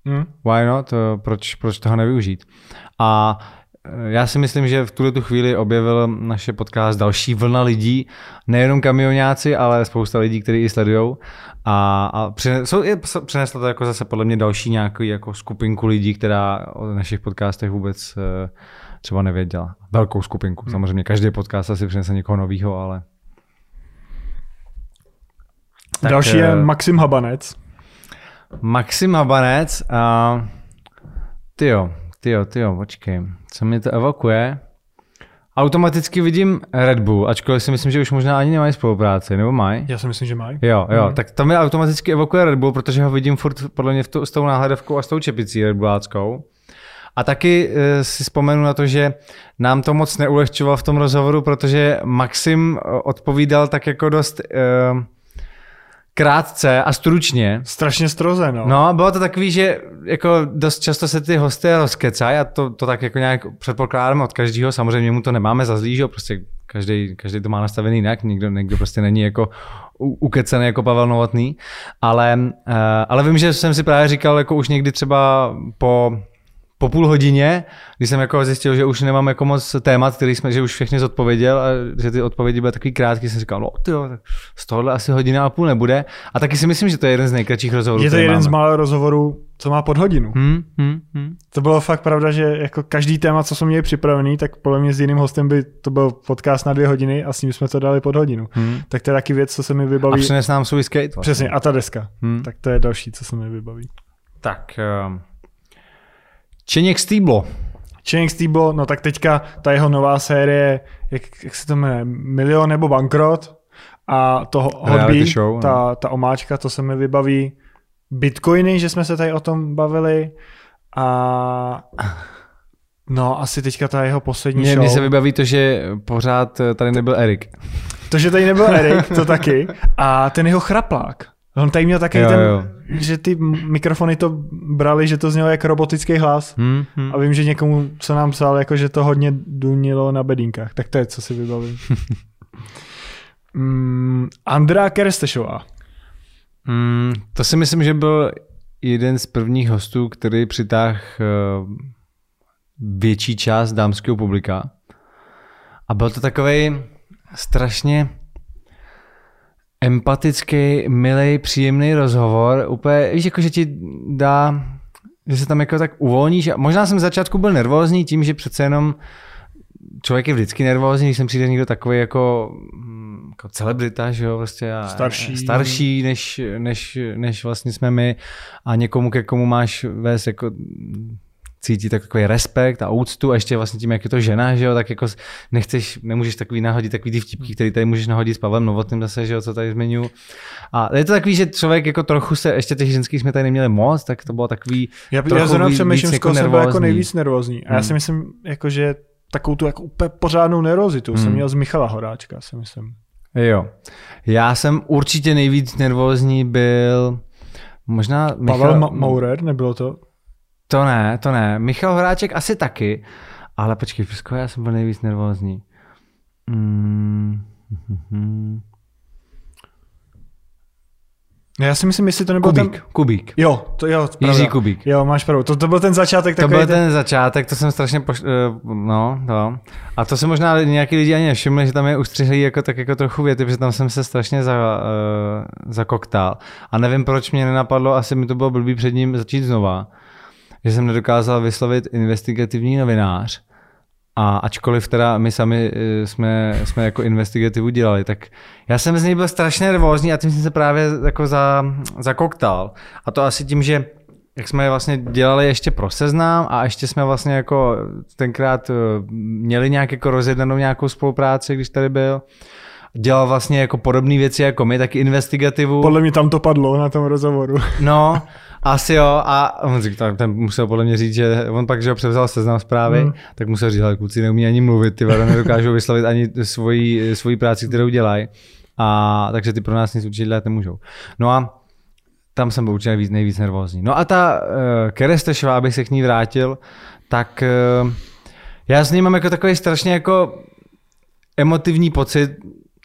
Hmm. why not, proč, proč toho nevyužít. A eh, já si myslím, že v tuhle tu chvíli objevil naše podcast další vlna lidí, nejenom kamionáci, ale spousta lidí, kteří ji sledují. A, a přineslo, to jako zase podle mě další nějakou jako skupinku lidí, která o našich podcastech vůbec eh, třeba nevěděla. Velkou skupinku. Hmm. Samozřejmě každý podcast asi přinese někoho nového, ale... Tak, Další je eh, Maxim Habanec. Maxim Habanec a tyjo, tyjo, tyjo, počkej, co mě to evokuje? Automaticky vidím Red Bull, ačkoliv si myslím, že už možná ani nemají spolupráci, nebo mají? Já si myslím, že mají. Jo, jo, Mhm. tak to mi automaticky evokuje Red Bull, protože ho vidím furt podle mě v tu, s tou náhledovkou a s tou čepicí Red Bulláckou. A taky e, si vzpomenu na to, že nám to moc neulehčoval v tom rozhovoru, protože Maxim eh, odpovídal tak jako dost e, krátce a stručně. Strašně stroze, no. No, bylo to takový, že jako dost často se ty hosté rozkecají a to, to tak jako nějak předpokládáme od každého. Samozřejmě mu to nemáme za zlý, prostě každý, každý to má nastavený jinak, někdo, někdo prostě není jako ukecený jako Pavel Novotný, ale, uh, ale vím, že jsem si právě říkal jako už někdy třeba po po půl hodině, když jsem jako zjistil, že už nemám jako moc témat, který jsme, že už všechny zodpověděl a že ty odpovědi byly takový krátký, jsem říkal, no ty tak z tohohle asi hodina a půl nebude. A taky si myslím, že to je jeden z nejkratších rozhovorů. je to jeden máme. z mála rozhovorů, co má pod hodinu. Hmm, hmm, hmm. To bylo fakt pravda, že jako každý téma, co jsme měli připravený, tak podle mě s jiným hostem by to byl podcast na dvě hodiny a s ním jsme to dali pod hodinu. Hmm. Tak to je taky věc, co se mi A vybaví. přines nám svůj skate. Vlastně. Přesně, a ta deska. Hmm. Tak to je další, co se mi vybaví. Tak. Um, Čeněk Stýblo. Channing Steve, no tak teďka ta jeho nová série, jak, jak se to jmenuje, Milion nebo Bankrot a to hobby, show, no. ta, ta omáčka, to se mi vybaví. Bitcoiny, že jsme se tady o tom bavili A no, asi teďka ta jeho poslední Mně, show. mně se vybaví to, že pořád tady nebyl Erik. To, že tady nebyl Erik, to taky. A ten jeho chraplák. On tady měl taky Jo, ten, jo. že ty mikrofony to brali, že to znělo jako robotický hlas. Hm, hm. A vím, že někomu, co nám psal, jako že to hodně dunilo na bedínkách. Tak to je, co si vybavím. mm, Andrea Kerestešová. Mm, to si myslím, že byl jeden z prvních hostů, který přitáhl eh, větší část dámského publika. A byl to takový strašně empatický, milý, příjemný rozhovor. Úplně, víš, jako že ti dá, že se tam jako tak uvolníš. A možná jsem z začátku byl nervózní tím, že přece jenom člověk je vždycky nervózní, když sem přijde někdo takový jako, hm, jako celebrita, že jo, prostě a, Starší. starší než, než, než vlastně jsme my a někomu, ke komu máš vést jako cítit takový respekt a úctu a ještě vlastně tím, jak je to žena, že jo, tak jako nechceš, nemůžeš takový nahodit takový ty vtipky, který tady můžeš nahodit s Pavlem Novotným zase, že jo, co tady zmiňu. A je to takový, že člověk jako trochu se, ještě těch ženských jsme tady neměli moc, tak to bylo takový Já, trochu já zrovna přemýšlím, koho jsem byl jako nejvíc nervózní. A já si Hmm. myslím, jako, že takovou tu jako úplně pořádnou nervozitu jsem Hmm. měl z Michala Horáčka, si myslím. Jo. Já jsem určitě nejvíc nervózní byl možná Pavel Michal, Ma- Maurer, nebylo to? To ne, to ne. Michal Horáček asi taky, ale počkej, koho já jsem byl nejvíc nervózní. Mm, mhm. Já si myslím, jestli to nebyl Kubík, ten... Kubík. Jo, to jo, Jiří pravda. Kubík. Jo, máš pravdu. To, to byl ten začátek To byl ten začátek, to jsem strašně poš... eh, no, no. A to se možná nějaký lidi ani nevšimli, že tam je ustřihlý jako, tak jako trochu věty, protože tam jsem se strašně za, uh, zakoktal. A nevím, proč mě nenapadlo, asi mi to bylo blbý před ním začít znova, že jsem nedokázal vyslovit investigativní novinář. A ačkoliv teda my sami eh, jsme, jsme jako investigativu dělali, tak já jsem z něj byl strašně nervózní a tím jsem se právě jako za, zakoktal. A to asi tím, že jak jsme vlastně dělali ještě pro seznám a ještě jsme vlastně jako tenkrát eh, měli nějak jako rozjednanou nějakou spolupráci, když tady byl. Dělal vlastně jako podobné věci jako my, taky investigativu. Podle mě tam to padlo na tom rozhovoru. No, asi jo. A on říkal, ten musel podle mě říct, že on pak, že ho převzal seznam zprávy, Hmm. hmm. tak musel říct, ale kluci neumí ani mluvit, ty vado, nedokážou vyslovit ani svoji, svoji práci, kterou dělají. A takže ty pro nás nic určitě dělat nemůžou. No a tam jsem byl určitě nejvíc, nejvíc nervózní. No a ta uh, Kerestešová, abych se k ní vrátil, tak uh, já s ní mám jako takový strašně jako emotivní pocit,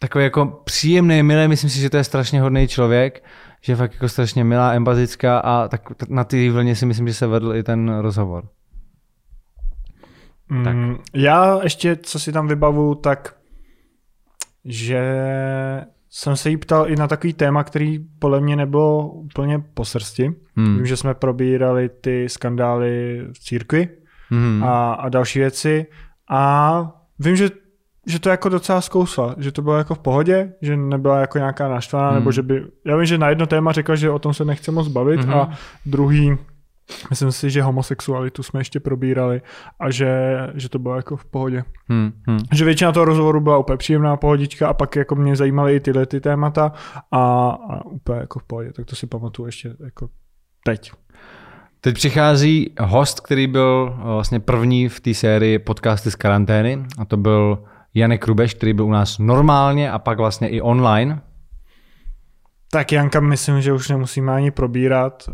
takový jako příjemný, milý, myslím si, že to je strašně hodný člověk, že je fakt jako strašně milá, empatická a tak na té vlně si myslím, že se vedl i ten rozhovor. Tak. Mm, já ještě, co si tam vybavu, tak že jsem se jí ptal i na takový téma, který podle mě nebylo úplně po srsti. Hmm. Vím, že jsme probírali ty skandály v církvi Hmm. a, a další věci a vím, že že to jako docela zkousla, že to bylo jako v pohodě, že nebyla jako nějaká naštvaná, Hmm. nebo že by, já vím, že na jedno téma řekla, že o tom se nechce moc bavit Mhm. a druhý, myslím si, že homosexualitu jsme ještě probírali a že, že to bylo jako v pohodě. Hmm. Hmm. Že většina toho rozhovoru byla úplně příjemná pohodička a pak jako mě zajímaly i tyhle ty témata a, a úplně jako v pohodě, tak to si pamatuju ještě jako teď. Teď přichází host, který byl vlastně první v té sérii podcasty z karantény a to byl Janek Rubeš, který byl u nás normálně a pak vlastně i online. Tak Janka myslím, že už nemusíme ani probírat.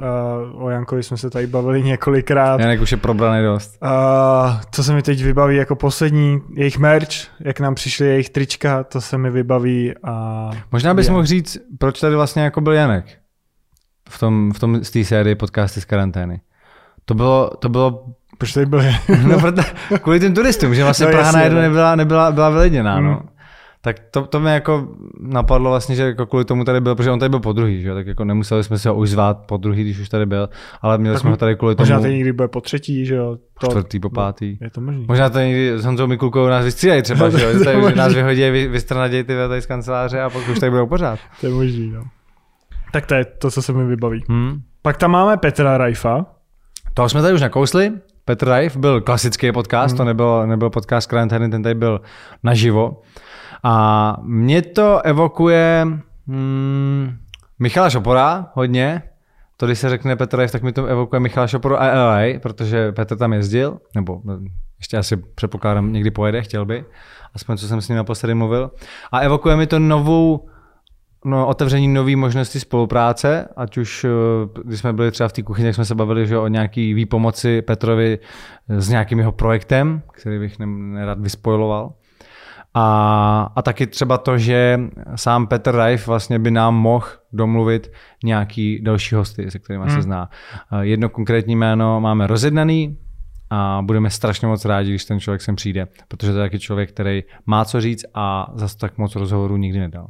Uh, o Jankovi jsme se tady bavili několikrát. Janek už je probraný dost. Uh, co se mi teď vybaví jako poslední, jejich merch, jak nám přišly jejich trička, to se mi vybaví. A Možná bys je. mohl říct, proč tady vlastně jako byl Janek v tom, v tom z té sérii podcasty z karantény. To bylo, to bylo Proč tady byl no, proto, kvůli těm turistům, že vlastně No, no, Praha najednou no. nebyla, nebyla, byla vylidněná. Mm. No. Tak to, to mě jako napadlo vlastně, že jako kvůli tomu tady byl, protože on tady byl po druhý, že? jo, tak jako nemuseli jsme se ho už zvát po druhý, když už tady byl, ale měli Tak jsme ho tady kvůli tomu Možná tady někdy bude po třetí, že jo? po čtvrtý, po pátý. Je to možný. Možná tady někdy s Honzou Mikulkou nás vystřídají třeba, No, že, jo? to Tady, že možný. nás vyhodí, vy, vystrnadějí ty tady z kanceláře a pak už tady budou pořád. To je možný, no. Tak to je to, co se mi vybaví. Hmm. Pak tam máme Petra Rajfa. Toho jsme tady už nakousli. Petr Rajf byl klasický podcast, hmm. to nebyl, nebyl podcast karantény, ten tady byl naživo. A mě to evokuje hmm, Michala Šopora hodně. to když se řekne Petr Life, tak mi to evokuje Michal Šoporu a LA, protože Petr tam jezdil, nebo no, ještě asi předpokládám někdy pojede, chtěl by, aspoň co jsem s ním naposledy mluvil. A evokuje mi to novou, no, otevření nové možnosti spolupráce, ať už, eh, když jsme byli třeba v té kuchyni, tak jsme se bavili že o nějaký výpomoci Petrovi s nějakým jeho projektem, který bych nerad vyspojiloval. A, a taky třeba to, že sám Petr Reif vlastně by nám mohl domluvit nějaký další hosty, se kterými hmm. se zná. Jedno konkrétní jméno máme rozjednaný a budeme strašně moc rádi, když ten člověk sem přijde, protože to je taky člověk, který má co říct a zase tak moc rozhovorů nikdy nedal.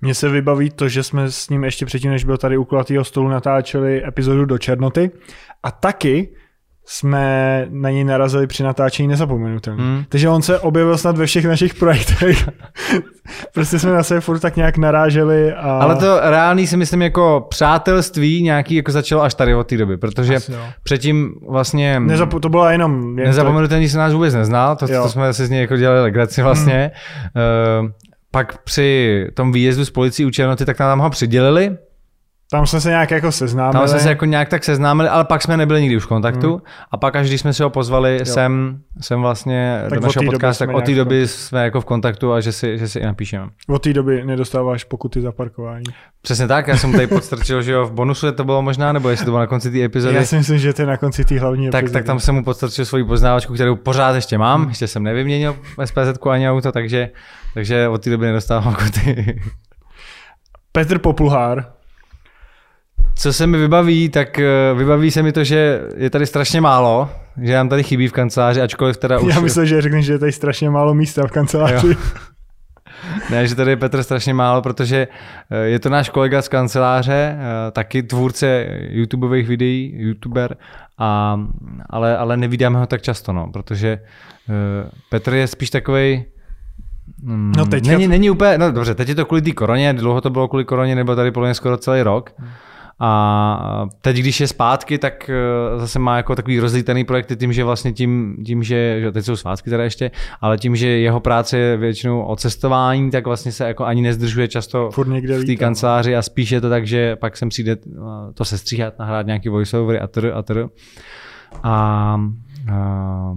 Mně se vybaví to, že jsme s ním ještě předtím, než byl tady u kulatého stolu, natáčeli epizodu do Černoty a taky jsme na něj narazili při natáčení nezapomenutelný. Hmm. Takže on se objevil snad ve všech našich projektech. prostě jsme na sebe furt tak nějak naráželi. A... Ale to reálný si myslím jako přátelství nějaký jako začalo až tady od té doby, protože Asi, předtím vlastně... Nezap- to bylo jenom... Jen nezapomenutelný se nás vůbec neznal, to, to jsme si z něj jako dělali legraci vlastně. Hmm. Uh, pak při tom výjezdu z policií u Černoty, tak nám ho přidělili, tam jsme se nějak jako seznámili. Tam jsme se jako nějak tak seznámili, ale pak jsme nebyli nikdy už v kontaktu. Hmm. A pak až když jsme si ho pozvali jo. sem, sem vlastně tak do našeho podcastu, tak od té doby jsme jako v kontaktu a že si, že si i napíšeme. Od té doby nedostáváš pokuty za parkování. Přesně tak, já jsem tady podstrčil, že jo, v bonusu to bylo možná, nebo jestli to bylo na konci té epizody. Já si myslím, že to je na konci té hlavní tak, epizody. Tak tam jsem mu podstrčil svoji poznávačku, kterou pořád ještě mám, hmm. ještě jsem nevyměnil SPZ ani auto, takže, takže od té doby nedostávám pokuty. Petr Popluhár, co se mi vybaví, tak eh, vybaví se mi to, že je tady strašně málo, že nám tady chybí v kanceláři, ačkoliv teda už... Já myslím, že řekneš, že je tady strašně málo místa v kanceláři. Jo. Ne, že tady je Petr strašně málo, protože eh, je to náš kolega z kanceláře, eh, taky tvůrce YouTubeových videí, YouTuber, a, ale, ale nevídáme ho tak často, no, protože Petr je spíš takový. Mm, no teďka... není, není úplně, no dobře, teď je to kvůli té koroně, dlouho to bylo kvůli koroně, nebo tady podle mě skoro celý rok. Hmm a teď, když je zpátky, tak eh, zase má jako takový rozlítaný projekty tím, že vlastně tím, tím že, že teď jsou svátky teda ještě, ale tím, že jeho práce je většinou o cestování, tak vlastně se jako ani nezdržuje často v té kanceláři a spíš je to tak, že pak sem přijde eh, to se stříhat, nahrát nějaký voiceovery a tr. a tr. A, a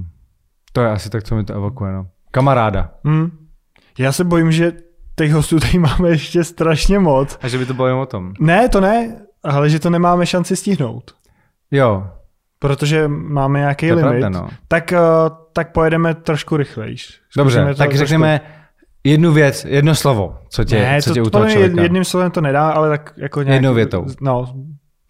to je asi tak, co mi to evokuje. No. Kamaráda. Hmm. Já se bojím, že těch hostů tady máme ještě strašně moc. A že by to bylo jen o tom. Ne, to ne ale že to nemáme šanci stihnout. Jo. Protože máme nějaký to limit. Pravda, no. tak, uh, tak pojedeme trošku rychlejš. Dobře, tak trošku... řekneme jednu věc, jedno slovo, co tě, ne, co tě to, u toho člověka. Jedním slovem to nedá, ale tak jako nějak... Jednou větou. No,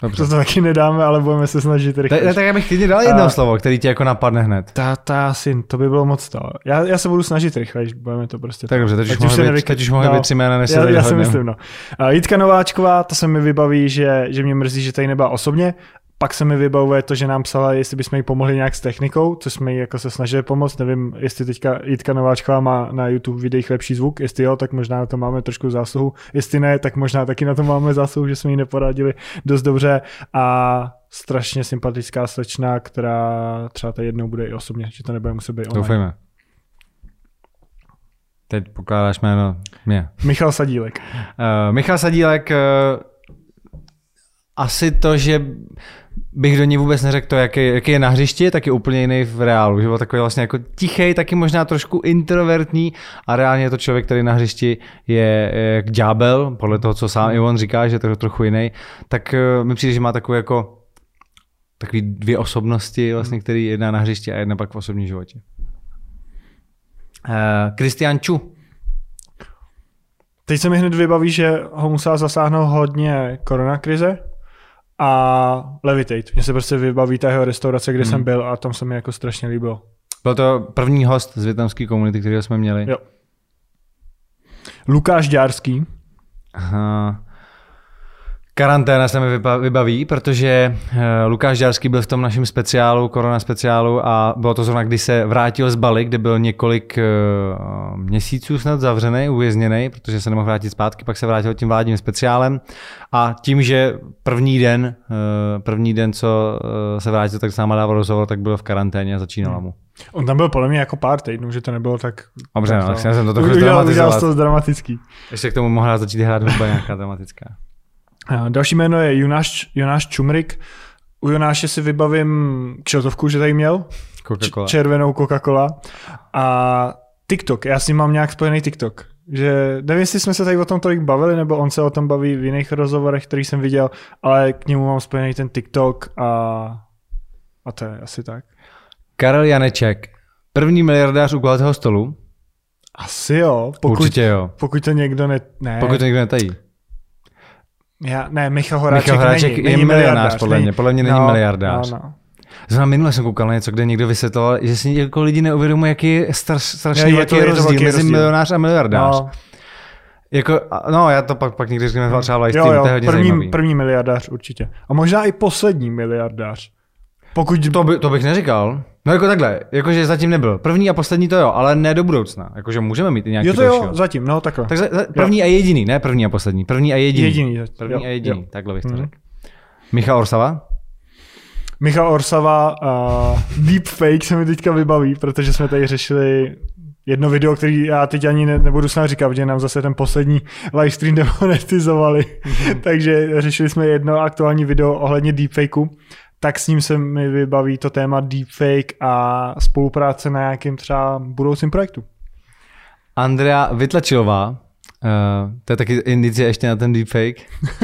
Dobře. To, to taky nedáme, ale budeme se snažit rychle. Tak, tak já bych klidně dal jedno uh, slovo, který ti jako napadne hned. Ta, ta asi, to by bylo moc to. Já, já se budu snažit rychle, když budeme to prostě... Tak dobře, teď už mohli být, teď už mohli no, být tři jména, než já, já si myslím, no. Uh, Jitka Nováčková, to se mi vybaví, že, že mě mrzí, že tady nebyla osobně, pak se mi vybavuje to, že nám psala, jestli bychom jí pomohli nějak s technikou, co jsme jí jako se snažili pomoct. Nevím, jestli teďka Jitka Nováčková má na YouTube videích lepší zvuk. Jestli jo, tak možná na to máme trošku zásluhu. Jestli ne, tak možná taky na to máme zásluhu, že jsme jí neporadili dost dobře. A strašně sympatická slečna, která třeba tady jednou bude i osobně, že to nebude muset být online. Doufejme. Teď pokládáš jméno mě. Michal Sadílek. Uh, Michal Sadílek, uh, asi to, že bych do ní vůbec neřekl to, jaký, jaký je na hřišti, tak je úplně jiný v reálu. Že byl takový vlastně jako tichý, taky možná trošku introvertní a reálně je to člověk, který na hřišti je, jak ďábel, podle toho, co sám i on říká, že je to trochu jiný. Tak uh, mi přijde, že má takový jako takový dvě osobnosti, vlastně, který jedna na hřišti a jedna pak v osobním životě. Kristian uh, Chu. Teď se mi hned vybaví, že ho musela zasáhnout hodně koronakrize, a Levitate. Mně se prostě vybaví ta jeho restaurace, kde hmm. jsem byl a tam se mi jako strašně líbilo. Byl to první host z větnamské komunity, kterého jsme měli. Jo. Lukáš Dárský. Aha. Karanténa se mi vybaví, protože eh, Lukáš Žárský byl v tom našem speciálu, korona speciálu a bylo to zrovna, kdy se vrátil z Bali, kde byl několik eh, měsíců snad zavřený, uvězněný, protože se nemohl vrátit zpátky, pak se vrátil tím vládním speciálem a tím, že první den, eh, první den, co se vrátil, tak s náma dával rozhovor, tak byl v karanténě a začínala mu. On tam byl podle mě jako pár týdnů, že to nebylo tak... Dobře, no, tak jsem to trochu zdramatizoval. to dramatický. Ještě k tomu mohla začít hrát hudba nějaká dramatická. Další jméno je Jonáš, Jonáš Čumrik. U Jonáše si vybavím kšeltovku, že tady měl. Coca-Cola. Červenou Coca-Cola. A TikTok, já s ním mám nějak spojený TikTok. Že nevím, jestli jsme se tady o tom tolik bavili, nebo on se o tom baví v jiných rozhovorech, který jsem viděl, ale k němu mám spojený ten TikTok a, a to je asi tak. Karel Janeček, první miliardář u kulatého stolu. Asi jo, pokud, Určitě jo. pokud to někdo ne... ne Pokud to někdo netají. Já, ne, Michal Horáček, Michal Horáček není, je není milionář, podle mě. Podle mě není miliardář. No, no. Zrovna minule jsem koukal na něco, kde někdo vysvětloval, že si jako lidi neuvědomují, jaký je straš, strašně Je- je velký to- je to rozdíl velký mezi rozdíl. milionář a miliardář. No, Jako, no, já to pak, pak někdy řekneme třeba live jo, stream, jo, to je hodně první, zajímavý. první miliardář určitě. A možná i poslední miliardář. Pokud To, by, to bych neříkal. No jako takhle, jakože zatím nebyl. První a poslední to jo, ale ne do budoucna. Jakože můžeme mít i nějaký Jo to dalšího. jo, zatím, no takhle. Takže za- první a jediný, ne první a poslední. První a jediný. Jediný První jo, a jediný, jo. takhle bych to Mhm. řekl. Michal Orsava? Michal Orsava a deepfake se mi teďka vybaví, protože jsme tady řešili jedno video, který já teď ani ne, nebudu snad říkat, protože nám zase ten poslední livestream demonetizovali. Takže řešili jsme jedno aktuální video ohledně deepfakeu. Tak s ním se mi vybaví to téma deepfake a spolupráce na nějakým třeba budoucím projektu. Andrea Vytlačilová, Uh, to je taky indicie ještě na ten deepfake.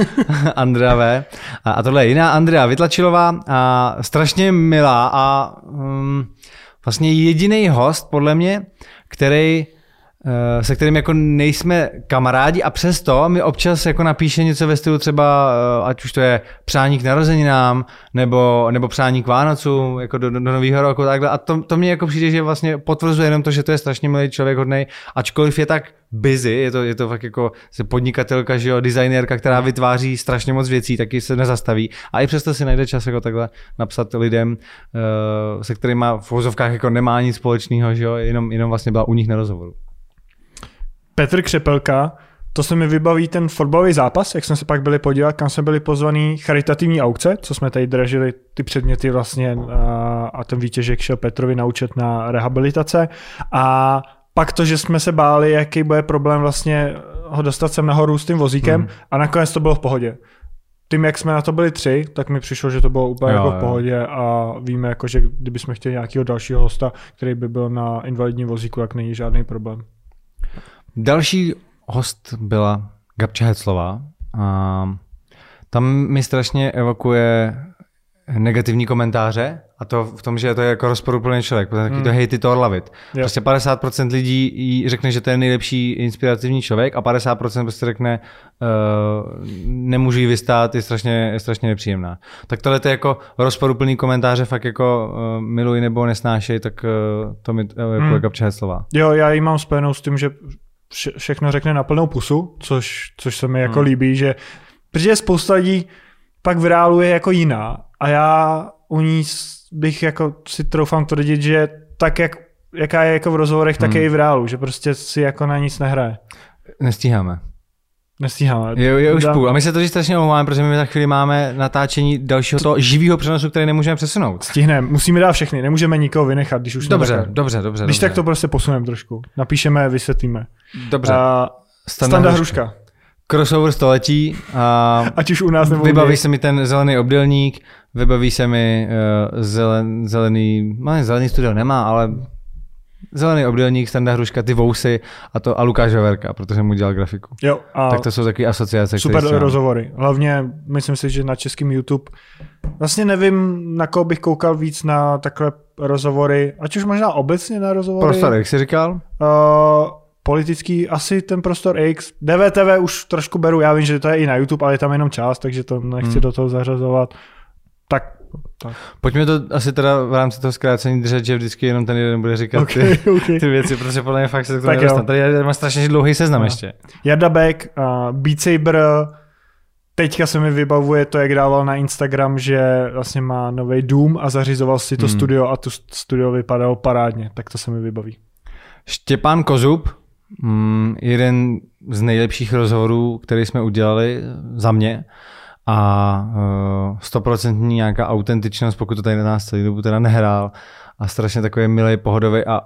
Andrea V. A, a tohle je jiná Andrea Vytlačilová a strašně milá a um, vlastně jediný host, podle mě, který eh, se kterým jako nejsme kamarádi a přesto mi občas jako napíše něco ve stylu třeba, eh, ať už to je přání k narozeninám, nebo, nebo přání k Vánocům, jako do, do, do nového roku takhle. A to, to mě jako přijde, že vlastně potvrzuje jenom to, že to je strašně milý člověk hodnej, ačkoliv je tak busy, je to, je to fakt jako se podnikatelka, že jo, designérka, která vytváří strašně moc věcí, taky se nezastaví. A i přesto si najde čas jako takhle napsat lidem, eh, se kterými v vozovkách jako nemá nic společného, že jo, jenom, jenom vlastně byla u nich na rozhovoru. Petr Křepelka, to se mi vybaví ten fotbalový zápas, jak jsme se pak byli podívat, kam jsme byli pozvaný charitativní aukce, co jsme tady dražili ty předměty vlastně a, a ten výtěžek šel Petrovi naučet na rehabilitace a pak to, že jsme se báli, jaký bude problém vlastně ho dostat sem nahoru s tím vozíkem Mhm. a nakonec to bylo v pohodě. Tím, jak jsme na to byli tři, tak mi přišlo, že to bylo úplně Jo, jako v pohodě a víme, jako, že kdybychom chtěli nějakého dalšího hosta, který by byl na invalidním vozíku, tak není žádný problém. Další host byla Gabča Heclová. A tam mi strašně evokuje negativní komentáře a to v tom, že to je jako rozporuplný člověk, protože taky to hate it or love it. Jo. Prostě 50% lidí jí řekne, že to je nejlepší inspirativní člověk a 50% prostě řekne, uh, nemůžu jí vystát, je strašně, je strašně nepříjemná. Tak tohle je jako rozporuplný komentáře, fakt jako uh, miluji nebo nesnášej, tak uh, to mi evokuje Hmm. hmm. Heclová. Jo, já ji mám spojenou s tím, že vše, všechno řekne na plnou pusu, což, což se mi jako Hmm. líbí, že protože spousta lidí pak v reálu je jako jiná a já u ní bych jako si troufám tvrdit, že tak, jak, jaká je jako v rozhovorech, tak Hmm. je i v reálu, že prostě si jako na nic nehraje. Nestíháme. Nestíháme. Je, je už půl. A my se to strašně omlouváme, protože my za chvíli máme natáčení dalšího toho živého přenosu, který nemůžeme přesunout. Stihneme, musíme dát všechny, nemůžeme nikoho vynechat, když už Dobře, takhle. dobře, dobře. Když dobře. tak to prostě posuneme trošku. Napíšeme, vysvětlíme. Dobře. A Standa Hruška. Crossover století. A Ať už u nás nebo vybaví něj. se mi ten zelený obdelník, vybaví se mi uh, zelen, zelený, no zelený studio nemá, ale zelený obdelník, Standa Hruška, ty vousy a to a Lukáš Veverka, protože mu dělal grafiku. Jo, a Tak to jsou takové asociace. Super které rozhovory. Hlavně myslím si, že na českém YouTube vlastně nevím, na koho bych koukal víc na takhle rozhovory, ať už možná obecně na rozhovory. Prostor, jak jsi říkal? Uh, politický, asi ten prostor X. DVTV už trošku beru, já vím, že to je i na YouTube, ale je tam jenom část, takže to nechci Hmm. do toho zařazovat. Tak, tak. Pojďme to asi teda v rámci toho zkrácení držet, že vždycky jenom ten jeden bude říkat ty, Okay, okay. ty věci, protože podle mě fakt se to Tak nedostane. Tady já mám strašně dlouhý seznam No. ještě. Jarda Beck, uh, Beat Saber, teďka se mi vybavuje to, jak dával na Instagram, že vlastně má nový Doom a zařizoval si to Hmm. studio a to studio vypadalo parádně, tak to se mi vybaví. Štěpán Kozub, mm, jeden z nejlepších rozhovorů, který jsme udělali za mě a eh, stoprocentní nějaká autentičnost, pokud to tady na nás celý dobu teda nehrál a strašně takový milý, pohodový a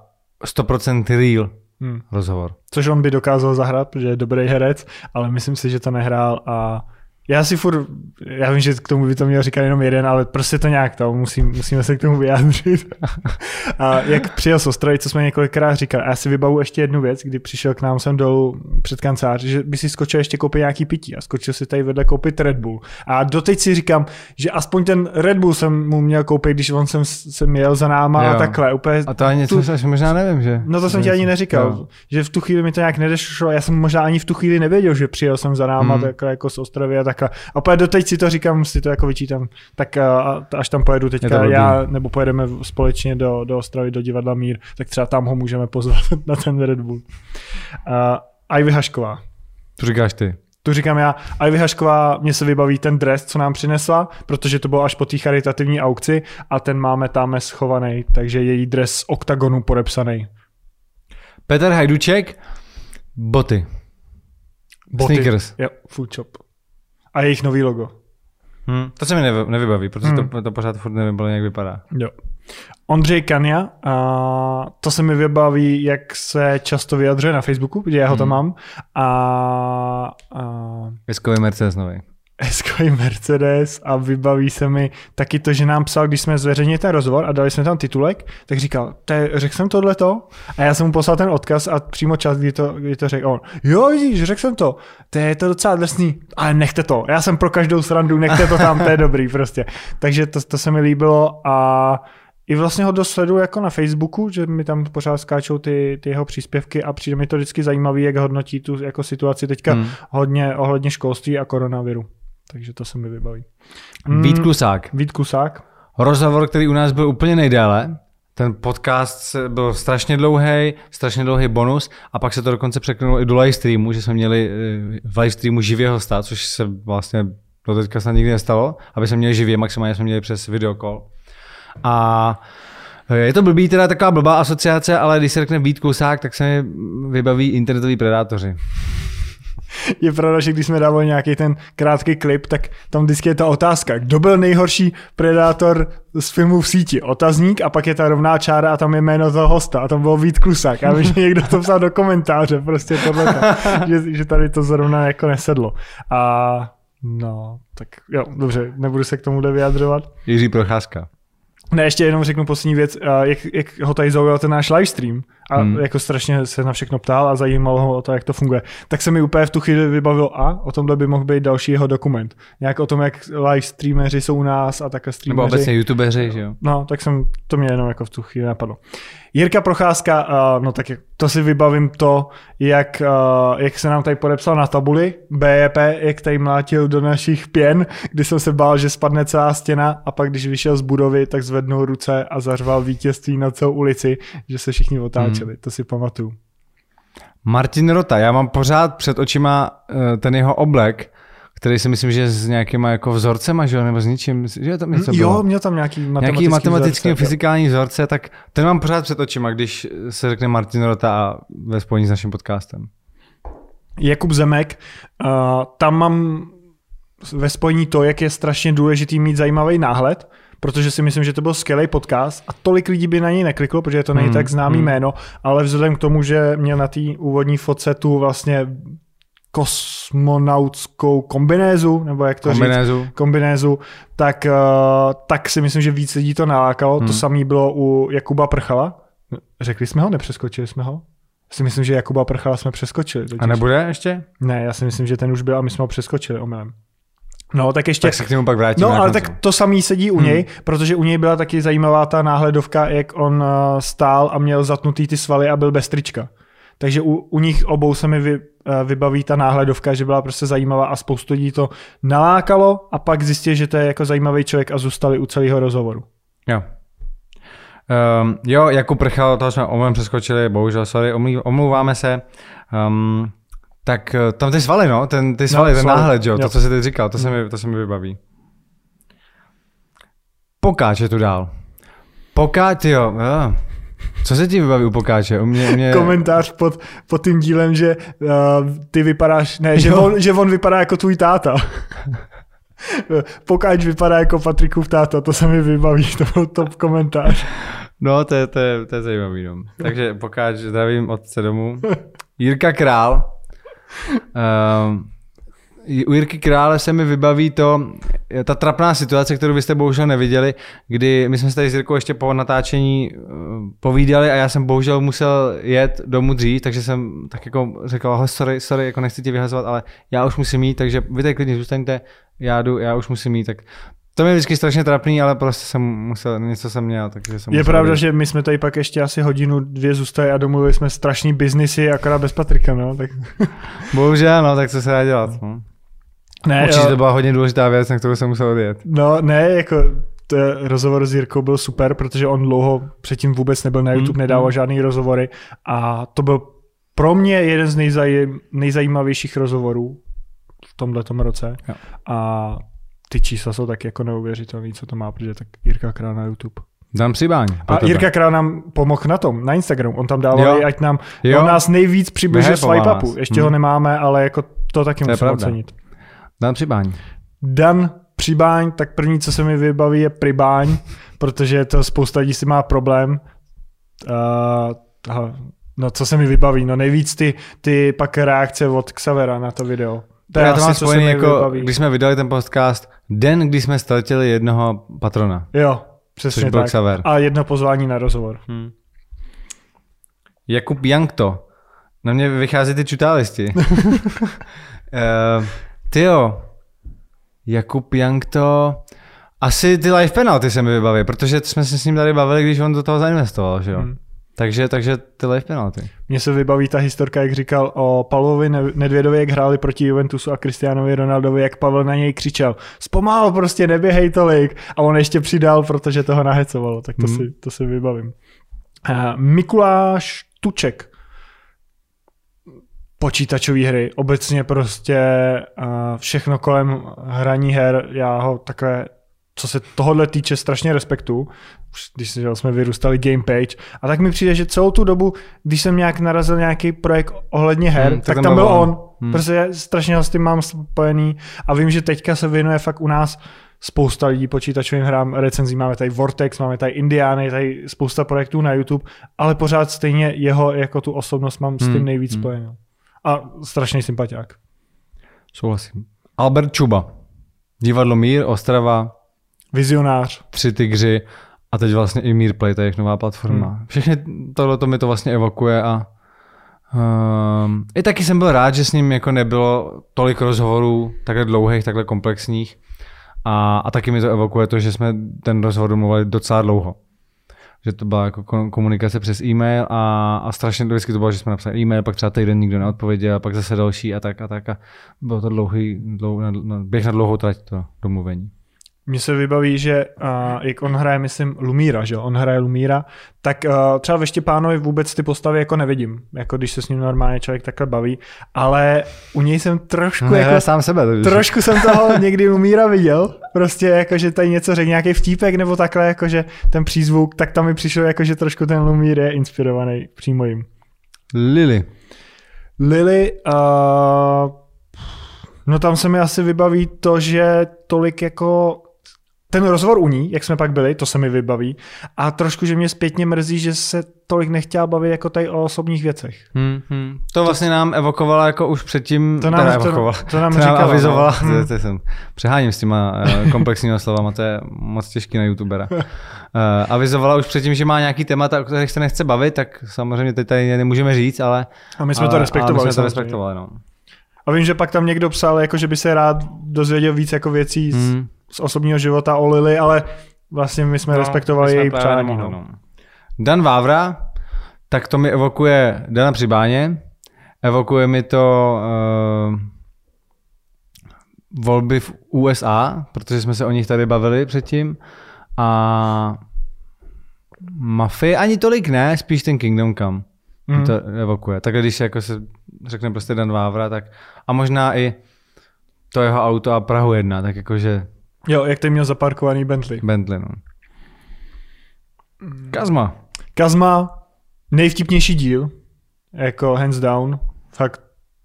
100% real Hmm. rozhovor. Což on by dokázal zahrát, protože je dobrý herec, ale myslím si, že to nehrál a já si furt, já vím, že k tomu by to měl říkat jenom jeden, ale prostě to nějak to, musím, musíme se k tomu vyjádřit. a jak přijel z Ostravy, co jsme několikrát říkali, a já si vybavu ještě jednu věc, kdy přišel k nám sem dolů před kancelář, že by si skočil ještě koupit nějaký pití a skočil si tady vedle koupit Red Bull. A doteď si říkám, že aspoň ten Red Bull jsem mu měl koupit, když on jsem, jsem jel za náma jo. a takhle. Úplně a to ani tu... něco, možná nevím, že? No to jsem ti ani neříkal, jo. že v tu chvíli mi to nějak nedešlo, já jsem možná ani v tu chvíli nevěděl, že přijel jsem za náma hmm. takhle jako z Ostravy a takhle. A úplně doteď si to říkám, si to jako vyčítám, tak až tam pojedu teďka já, nebo pojedeme společně do, do Ostravy, do divadla Mír, tak třeba tam ho můžeme pozvat na ten Red Bull. Uh, Ivy Hašková. To říkáš ty. Tu říkám já. Ivy Hašková, mě se vybaví ten dres, co nám přinesla, protože to bylo až po té charitativní aukci a ten máme tam schovaný, takže její dres z oktagonu podepsaný. Petr Hajduček, boty. boty. Sneakers. Jo, food shop. A jejich nový logo. Hmm, to se mi nevy, nevybaví, protože hmm. to, to pořád furt nevím, jak vypadá. Jo. Ondřej Kania, a to se mi vybaví, jak se často vyjadřuje na Facebooku, kde já ho tam hmm. mám. A, a... Mercedes nový. Hezkový Mercedes a vybaví se mi taky to, že nám psal, když jsme zveřejnili ten rozhovor a dali jsme tam titulek, tak říkal, řekl jsem tohleto a já jsem mu poslal ten odkaz a přímo čas, kdy to, kdy to řekl on. Jo, vidíš, řekl jsem to, to je to docela drsný, ale nechte to, já jsem pro každou srandu, nechte to tam, to je dobrý prostě. Takže to, to se mi líbilo a i vlastně ho dosledu jako na Facebooku, že mi tam pořád skáčou ty, ty jeho příspěvky a přijde mi to vždycky zajímavý, jak hodnotí tu jako situaci teďka hmm. hodně ohledně školství a koronaviru. Takže to se mi vybaví. Hmm, Vít Klusák. Vít Klusák. Rozhovor, který u nás byl úplně nejdéle. Ten podcast byl strašně dlouhý, strašně dlouhý bonus a pak se to dokonce překnulo i do live streamu, že jsme měli eh, v live streamu živě hosta, což se vlastně do teďka snad nikdy nestalo, aby jsme měli živě, maximálně jsme měli přes videokol. A je to blbý, teda taková blbá asociace, ale když se řekne Vít Klusák, tak se mi vybaví internetoví predátoři. Je pravda, že když jsme dávali nějaký ten krátký klip, tak tam vždycky je ta otázka, kdo byl nejhorší predátor z filmu v síti? Otazník a pak je ta rovná čára a tam je jméno toho hosta a tam byl Vít Klusák. Já vím, že někdo to psal do komentáře, prostě tohle, že, že tady to zrovna jako nesedlo. A no, tak jo, dobře, nebudu se k tomu vyjadřovat. Jiří Procházka. Ne, ještě jenom řeknu poslední věc, jak, jak ho tady zaujal ten náš livestream a hmm. jako strašně se na všechno ptal a zajímalo ho o to, jak to funguje. Tak se mi úplně v tu chvíli vybavil a o tomhle by mohl být další jeho dokument. Nějak o tom, jak live streameři jsou u nás a takhle streameři. Nebo obecně youtubeři, že jo? No, tak jsem, to mě jenom jako v tu chvíli napadlo. Jirka Procházka, uh, no tak to si vybavím to, jak, uh, jak se nám tady podepsal na tabuli BEP, jak tady mlátil do našich pěn, kdy jsem se bál, že spadne celá stěna a pak když vyšel z budovy, tak zvednul ruce a zařval vítězství na celou ulici, že se všichni otáčeli, hmm. to si pamatuju. Martin Rota, já mám pořád před očima uh, ten jeho oblek, který si myslím, že s nějakýma jako vzorcema, že jo, nebo s ničím, že tam něco bylo. Jo, měl tam nějaký matematický, nějaký matematický vzorce, fyzikální jo. vzorce, tak ten mám pořád před očima, když se řekne Martin Rota a ve spojení s naším podcastem. Jakub Zemek, uh, tam mám ve spojení to, jak je strašně důležitý mít zajímavý náhled, protože si myslím, že to byl skvělý podcast a tolik lidí by na něj nekliklo, protože to není hmm, tak známý hmm. jméno, ale vzhledem k tomu, že měl na té úvodní fotce tu vlastně kosmonautskou kombinézu, nebo jak to kombinézu. říct, kombinézu, tak, uh, tak si myslím, že víc lidí to nalákalo. Hmm. To samé bylo u Jakuba Prchala. Řekli jsme ho, nepřeskočili jsme ho? Já si myslím, že Jakuba Prchala jsme přeskočili. Totiž. A nebude ještě? Ne, já si myslím, že ten už byl a my jsme ho přeskočili omylem. No, tak ještě... Tak se k němu pak vrátíme. No, ale tak to samý sedí u hmm. něj, protože u něj byla taky zajímavá ta náhledovka, jak on uh, stál a měl zatnutý ty svaly a byl bez trička. Takže u, u nich obou se mi vy, Eh, vybaví ta náhledovka, že byla prostě zajímavá a spoustu lidí to nalákalo a pak zjistili, že to je jako zajímavý člověk a zůstali u celého rozhovoru. Jo. Um, jo, jako prchal, to jsme omluvem přeskočili, bohužel, sorry, omlouváme se. Um, tak eh, tam ty svaly, no, ten, ty svaly, no, ten svaly. náhled, jo, jo, to, co jsi teď říkal, to, se mi, to se mi vybaví. Pokáče tu dál. Pokáč, jo, jo. Co se ti vybaví u Pokáče? U mě, u mě... Komentář pod, pod tím dílem, že uh, ty vypadáš, ne, že on, že on vypadá jako tvůj táta. Pokáč vypadá jako Patrikův táta, to se mi vybaví, to byl top komentář. No, to je, to je, to je zajímavý. No. Takže Pokáč, zdravím otce domů. Jirka Král. Um, u Jirky Krále se mi vybaví to, ta trapná situace, kterou vy jste bohužel neviděli, kdy my jsme se tady s Jirkou ještě po natáčení eh, povídali a já jsem bohužel musel jet domů dřív, takže jsem tak jako řekl, ahoj, sorry, sorry, jako nechci tě vyhazovat, ale já už musím jít, takže vy tady klidně zůstaňte, já jdu, já už musím jít, tak to mě vždycky strašně trapný, ale prostě jsem musel, něco jsem měl, takže jsem Je musel pravda, jít. že my jsme tady pak ještě asi hodinu, dvě zůstali a domluvili jsme strašný biznisy, akorát bez Patrika, no. Tak... Bohužel, no, tak co se dá dělat. No. Ne, Určitě jo, to byla hodně důležitá věc, na kterou jsem musel odjet. no, ne, jako to rozhovor s Jirkou byl super, protože on dlouho předtím vůbec nebyl na YouTube, Mm, nedával mm. žádný rozhovory a to byl pro mě jeden z nejzaj, nejzajímavějších rozhovorů v tomhletom roce. Jo. A ty čísla jsou tak jako neuvěřitelný, co to má, protože tak Jirka Král na YouTube. Dám přibáň. A tebe. Jirka Král nám pomohl na tom, na Instagramu. On tam dával, Jo. ať nám Jo. on nás nejvíc přibližuje swipe upu. Ještě Hmm. ho nemáme, ale jako to taky To je musím pravda. ocenit. Dám přibáň. Dan Přibáň, tak první, co se mi vybaví, je Pribáň, protože to spousta lidí si má problém. Uh, aha, no co se mi vybaví? No nejvíc ty, ty pak reakce od Xavera na to video. To já to mám spojený jako, vybaví. když jsme vydali ten podcast, den, kdy jsme ztratili jednoho patrona. Jo, přesně Což byl tak. Xaver. A jedno pozvání na rozhovor. Hmm. Jakub Jankto. Na mě vychází ty čutálisti. uh, tyjo, Jakub Jankto. Asi ty live penalty se mi vybaví, protože jsme se s ním tady bavili, když on do toho zainvestoval, že jo? Hmm. Takže, takže ty live penalty. Mně se vybaví ta historka, jak říkal o Pavlovi Ne- Nedvědovi, jak hráli proti Juventusu a Cristianovi Ronaldovi, jak Pavel na něj křičel, zpomal, prostě neběhej tolik. A on ještě přidal, protože toho nahecovalo, tak to, Hmm. si, to si vybavím. Uh, Mikuláš Tuček. Počítačové hry, obecně prostě uh, všechno kolem hraní her, já ho takové co se tohohle týče, strašně respektu, už když jsme vyrůstali Game Page. A tak mi přijde, že celou tu dobu, když jsem nějak narazil nějaký projekt ohledně her, Hmm, hmm, tak, tak tam byl on. Hmm. Hmm. Prostě strašně ho s tím mám spojený a vím, že teďka se věnuje fakt u nás spousta lidí počítačovým hrám, recenzí, máme tady Vortex, máme tady Indiány, tady spousta projektů na YouTube, ale pořád stejně jeho jako tu osobnost mám s tím Hmm, nejvíc hmm. spojenou. A strašný sympatiák. Souhlasím. Albert Čuba. Divadlo Mír, Ostrava, Vizionář. tři tygři a teď vlastně i Mír Play, to je jejich nová platforma. Hmm. Všechny tohle to mi to vlastně evokuje a um, i taky jsem byl rád, že s ním jako nebylo tolik rozhovorů takhle dlouhých, takhle komplexních a, a taky mi to evokuje to, že jsme ten rozhovor domluvili docela dlouho. Že to byla jako komunikace přes e-mail a, a strašně vždycky to bylo, že jsme napsali e-mail, pak třeba týden nikdo neodpověděl, a pak zase další a tak a tak a bylo to dlouhý, dlouhý na, běh na dlouhou trať to domluvení. Mně se vybaví, že uh, jak on hraje, myslím, Lumíra, že on hraje Lumíra, tak uh, třeba ve Štěpánovi vůbec ty postavy jako nevidím, jako když se s ním normálně člověk takhle baví, ale u něj jsem trošku No, jako, sám sebe. To, trošku jsem toho někdy Lumíra viděl, prostě jako, že tady něco řekl, nějaký vtípek nebo takhle, jako, že ten přízvuk, tak tam mi přišlo, jako, že trošku ten Lumír je inspirovaný přímo jim. Lily. Lily, uh, no tam se mi asi vybaví to, že tolik jako ten rozhovor u ní, jak jsme pak byli, to se mi vybaví. A trošku, že mě zpětně mrzí, že se tolik nechtěla bavit jako tady o osobních věcech. Hmm, hmm. To vlastně nám evokovala jako už předtím, To nám- teda to- evokovala, to nám to říkala, no. avizovala, Hmm. to, to jsem, přeháním s těma uh, komplexníma slovama, to je moc těžký na youtubera. Uh, avizovala už předtím, že má nějaký témata, o kterých se nechce bavit, tak samozřejmě teď tady nemůžeme říct, ale... A my jsme ale, to respektovali. My jsme to respektovali, no. A vím, že pak tam někdo psal, jako že by se rád dozvěděl víc jako věcí z, Hmm. Z osobního života o Lily, ale vlastně my jsme no, respektovali my jsme její přání. No. no. Dan Vávra, tak to mi evokuje Dana Přibáně, evokuje mi to uh, volby v USA, protože jsme se o nich tady bavili předtím a Mafie ani tolik ne, spíš ten Kingdom Come mm. to evokuje. Tak když jako se řekne prostě Dan Vávra, tak a možná i to jeho auto a Prahu jedna, tak jakože Jo, jak ten měl zaparkovaný Bentley. Bentley, no. Kazma. Kazma, nejvtipnější díl, jako hands down, fakt,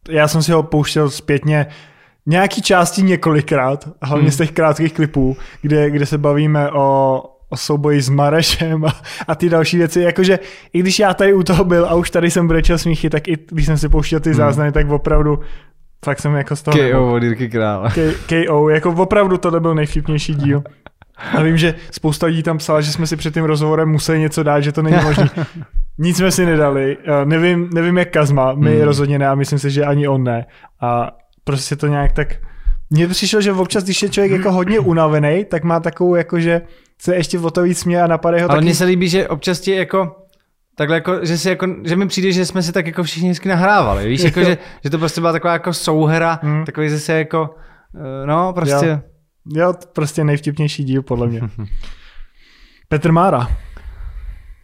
já jsem si ho pouštěl zpětně nějaký části několikrát, hlavně Hmm. z těch krátkých klipů, kde, kde se bavíme o, o souboji s Marešem a, a ty další věci, jakože i když já tady u toho byl a už tady jsem brečel smíchy, tak i když jsem si pouštěl ty Hmm. záznamy, tak opravdu Fakt jsem jako z toho... KO od Jirky Krála. K- KO, jako opravdu to byl nejvtipnější díl. A vím, že spousta lidí tam psala, že jsme si před tím rozhovorem museli něco dát, že to není možné. Nic jsme si nedali. Uh, nevím, nevím jak Kazma, my Hmm. rozhodně ne a myslím si, že ani on ne. A prostě to nějak tak... Mně přišlo, že občas, když je člověk jako hodně unavený, tak má takovou jako, že se ještě o to víc směje a napadá ho Ale taky... mně se líbí, že občas ti jako Takhle jako, že, si jako, že mi přijde, že jsme si tak jako všichni hezky nahrávali, víš, jako, že, že to prostě byla taková jako souhra, Hmm. takový zase jako, eh, no prostě, Jo. Jo, to prostě nejvtipnější díl podle mě. Petr Mára.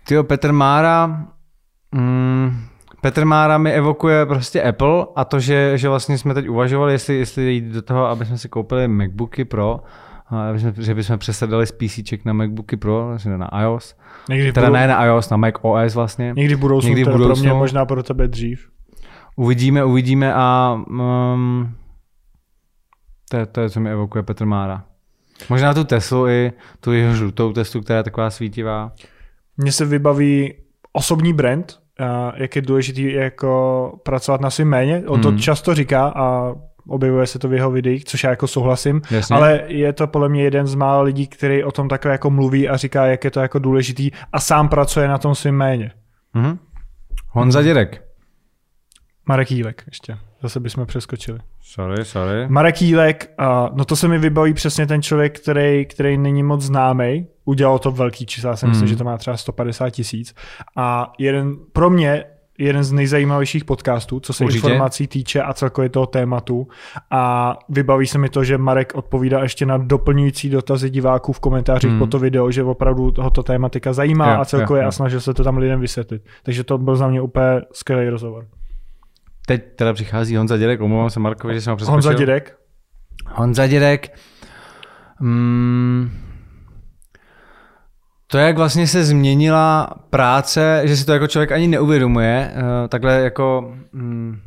Tyjo, Petr Mára, mm, Petr Mára mi evokuje prostě Apple a to, že, že vlastně jsme teď uvažovali, jestli, jestli jít do toho, aby jsme si koupili MacBooky Pro, že bychom přesadali z PC na MacBooky Pro, na iOS. Někdy Teda budou... ne na iOS, na Mac OS vlastně. Někdy v budoucnu, Někdy v teda pro mě, budoucnu. možná pro tebe dřív. Uvidíme, uvidíme a um, to, je, to je, co mi evokuje Petr Mára. Možná tu Teslu i tu jeho žlutou Teslu, která je taková svítivá. Mně se vybaví osobní brand, jak je důležitý jako pracovat na svém jméně. On to Hmm. často říká a objevuje se to v jeho videích, což já jako souhlasím. Jasně. Ale je to podle mě jeden z mála lidí, který o tom takhle jako mluví a říká, jak je to jako důležitý a sám pracuje na tom svém jméně. Mhm. Honza Děrek. Marek Jílek ještě. Zase bychom přeskočili. Sorry, sorry. Marek Jílek, a no to se mi vybaví přesně ten člověk, který, který není moc známý. Udělal to velký čísla, já si myslím, Mm. že to má třeba 150 tisíc. A jeden, pro mě jeden z nejzajímavějších podcastů, co se Určitě. informací týče a celkově toho tématu. A vybaví se mi to, že Marek odpovídá ještě na doplňující dotazy diváků v komentářích Mm. po to video, že opravdu ho to tématika zajímá Jo, a celkově jo. a snažil se to tam lidem vysvětlit. Takže to byl za mě úplně skvělý rozhovor. Teď teda přichází Honza Děrek, omlouvám se Markovi, že jsem ho přeskočil. Honza Dědek, Honza Děrek. Mm, to, jak vlastně se změnila práce, že si to jako člověk ani neuvědomuje, eh, takhle jako mm,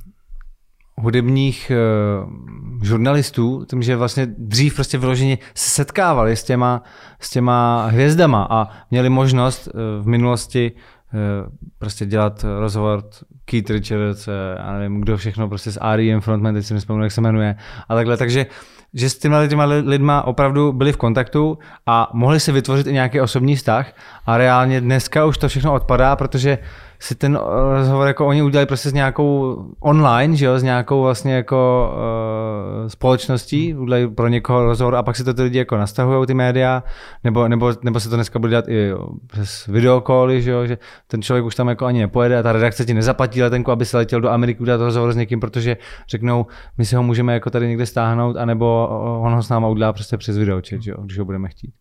hudebních eh, žurnalistů, tím, že vlastně dřív prostě vyloženě se setkávali s těma, s těma hvězdama a měli možnost eh, v minulosti prostě dělat rozhovor Keith Richards, já nevím, kdo všechno prostě s R.E.M. frontman, teď si nespomenu, jak se jmenuje, a takhle, takže že s těma těma li- lidma opravdu byli v kontaktu a mohli si vytvořit i nějaký osobní vztah. A reálně dneska už to všechno odpadá, protože si ten eh, rozhovor jako oni udělali prostě s nějakou online, že jo, s nějakou vlastně jako uh, společností, udělají pro někoho rozhovor a pak si to ty lidi jako nastahují ty média, nebo, nebo, nebo se to dneska bude dělat i jo, přes videokoly, že jo, že ten člověk už tam jako ani nepojede a ta redakce ti nezaplatí letenku, aby se letěl do Ameriky udělat rozhovor s někým, protože řeknou, my si ho můžeme jako tady někde stáhnout, anebo on ho s náma udělá prostě přes videočet, že jo, když ho budeme chtít.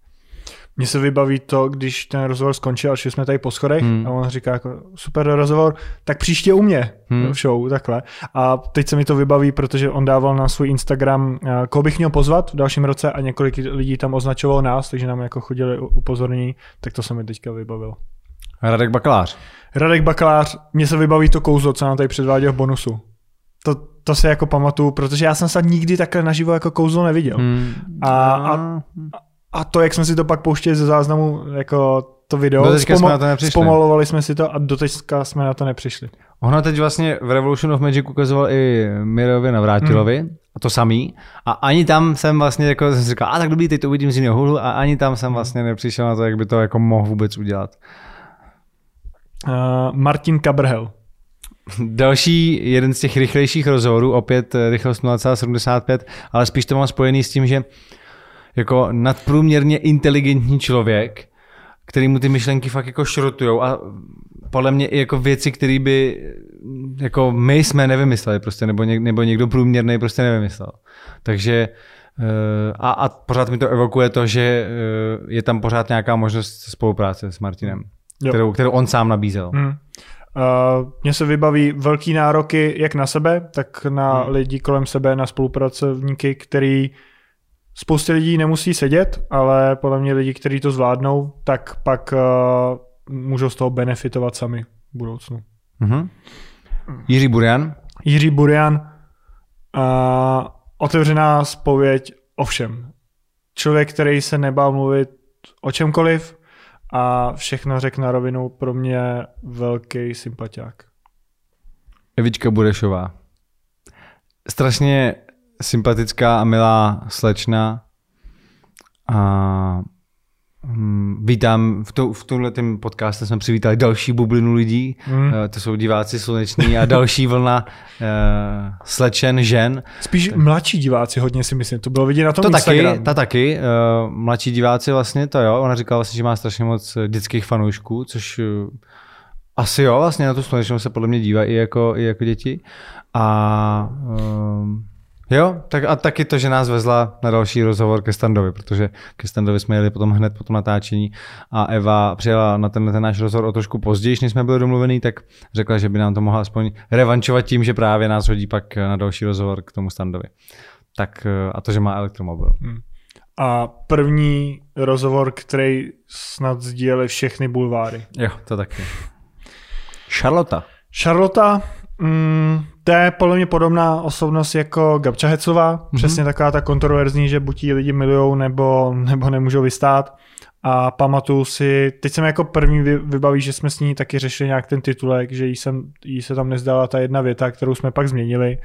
Mně se vybaví to, když ten rozhovor skončil a šli jsme tady po schodech Hmm. a on říká jako super rozhovor, tak příště u mě Hmm. v show, takhle. A teď se mi to vybaví, protože on dával na svůj Instagram, eh, koho bych měl pozvat v dalším roce a několik lidí tam označovalo nás, takže nám jako chodili upozornění, tak to se mi teďka vybavilo. Radek Bakalář. Radek Bakalář, mně se vybaví to kouzlo, co nám tady předváděl v bonusu. To, to se jako pamatuju, protože já jsem snad nikdy takhle naživo jako kouzlo neviděl. Hmm. A- a- A to, jak jsme si to pak pouštěli ze záznamu, jako to video, Do teďka jsme na to nepřišli. zpomalovali jsme si to a do teďka jsme na to nepřišli. Ono teď vlastně v Revolution of Magic ukazoval i Mirovi Navrátilovi, hmm. a to samý. A ani tam jsem vlastně jako jsem říkal, a tak dobrý, teď to uvidím z jiného hůlu a ani tam jsem vlastně nepřišel na to, jak by to jako mohl vůbec udělat. Uh, Martin Kabrhel. Další jeden z těch rychlejších rozhovorů, opět eh, rychlost 0,75, ale spíš to mám spojený s tím, že jako nadprůměrně inteligentní člověk, který mu ty myšlenky fakt jako šrotujou a podle mě i jako věci, které by jako my jsme nevymysleli prostě, nebo, něk, nebo někdo průměrný prostě nevymyslel. Takže eh, a, a pořád mi to evokuje to, že eh, je tam pořád nějaká možnost spolupráce s Martinem, Jo. kterou, kterou on sám nabízel. Hmm. Uh, mně se vybaví velký nároky jak na sebe, tak na Hmm. lidi kolem sebe, na spolupracovníky, který spoustě lidí nemusí sedět, ale podle mě lidi, kteří to zvládnou, tak pak uh, můžou z toho benefitovat sami v budoucnu. Mhm. Jiří Burian, Jiří Burian, uh, otevřená spověď o všem. Člověk, který se nebál mluvit o čemkoliv a všechno řekl na rovinu, pro mě velký sympatiák. Evička Burešová. strašně sympatická a milá slečna a hm, vítám, v, to, v tomhle podcastu jsme přivítali další bublinu lidí, mm. to jsou diváci sluneční a další vlna uh, slečen, žen. Spíš tak. mladší diváci hodně si myslím, to bylo vidět na tom to Instagramu. taky, ta taky, uh, mladší diváci vlastně, to jo, ona říkala vlastně, že má strašně moc dětských fanoušků, což uh, asi jo, vlastně na tu slunečnou se podle mě dívají i jako, i jako děti. A um, jo, tak a taky to, že nás vezla na další rozhovor ke Standovi, protože ke Standovi jsme jeli potom hned po tom natáčení a Eva přijela na ten, ten náš rozhovor o trošku později, než jsme byli domluvení, tak řekla, že by nám to mohla aspoň revančovat tím, že právě nás hodí pak na další rozhovor k tomu Standovi. Tak a to, že má elektromobil. Hmm. A první rozhovor, který snad sdíleli všechny bulváry. Jo, to taky. Charlotte. Charlotte, mm, to je podle mě podobná osobnost jako Gabča Hecová, mm-hmm. přesně taková ta kontroverzní, že buď ji lidi milujou nebo, nebo nemůžou vystát. A pamatuju si, teď jsem jako první vybaví, že jsme s ní taky řešili nějak ten titulek, že jí, jsem, jí se tam nezdala ta jedna věta, kterou jsme pak změnili.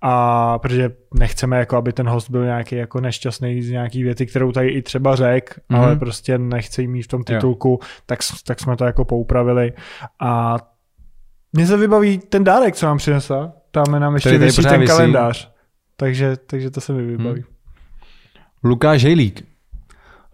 A protože nechceme, jako aby ten host byl nějaký jako nešťastný z nějaký věty, kterou tady i třeba řek, mm-hmm. ale prostě nechce jí mít v tom titulku, tak, tak jsme to jako poupravili. A mně se vybaví ten dárek, co nám přinesla. Tam nám ještě vysí ten vysí. kalendář. Takže, takže to se mi vybaví. Hmm. Lukáš Hejlík.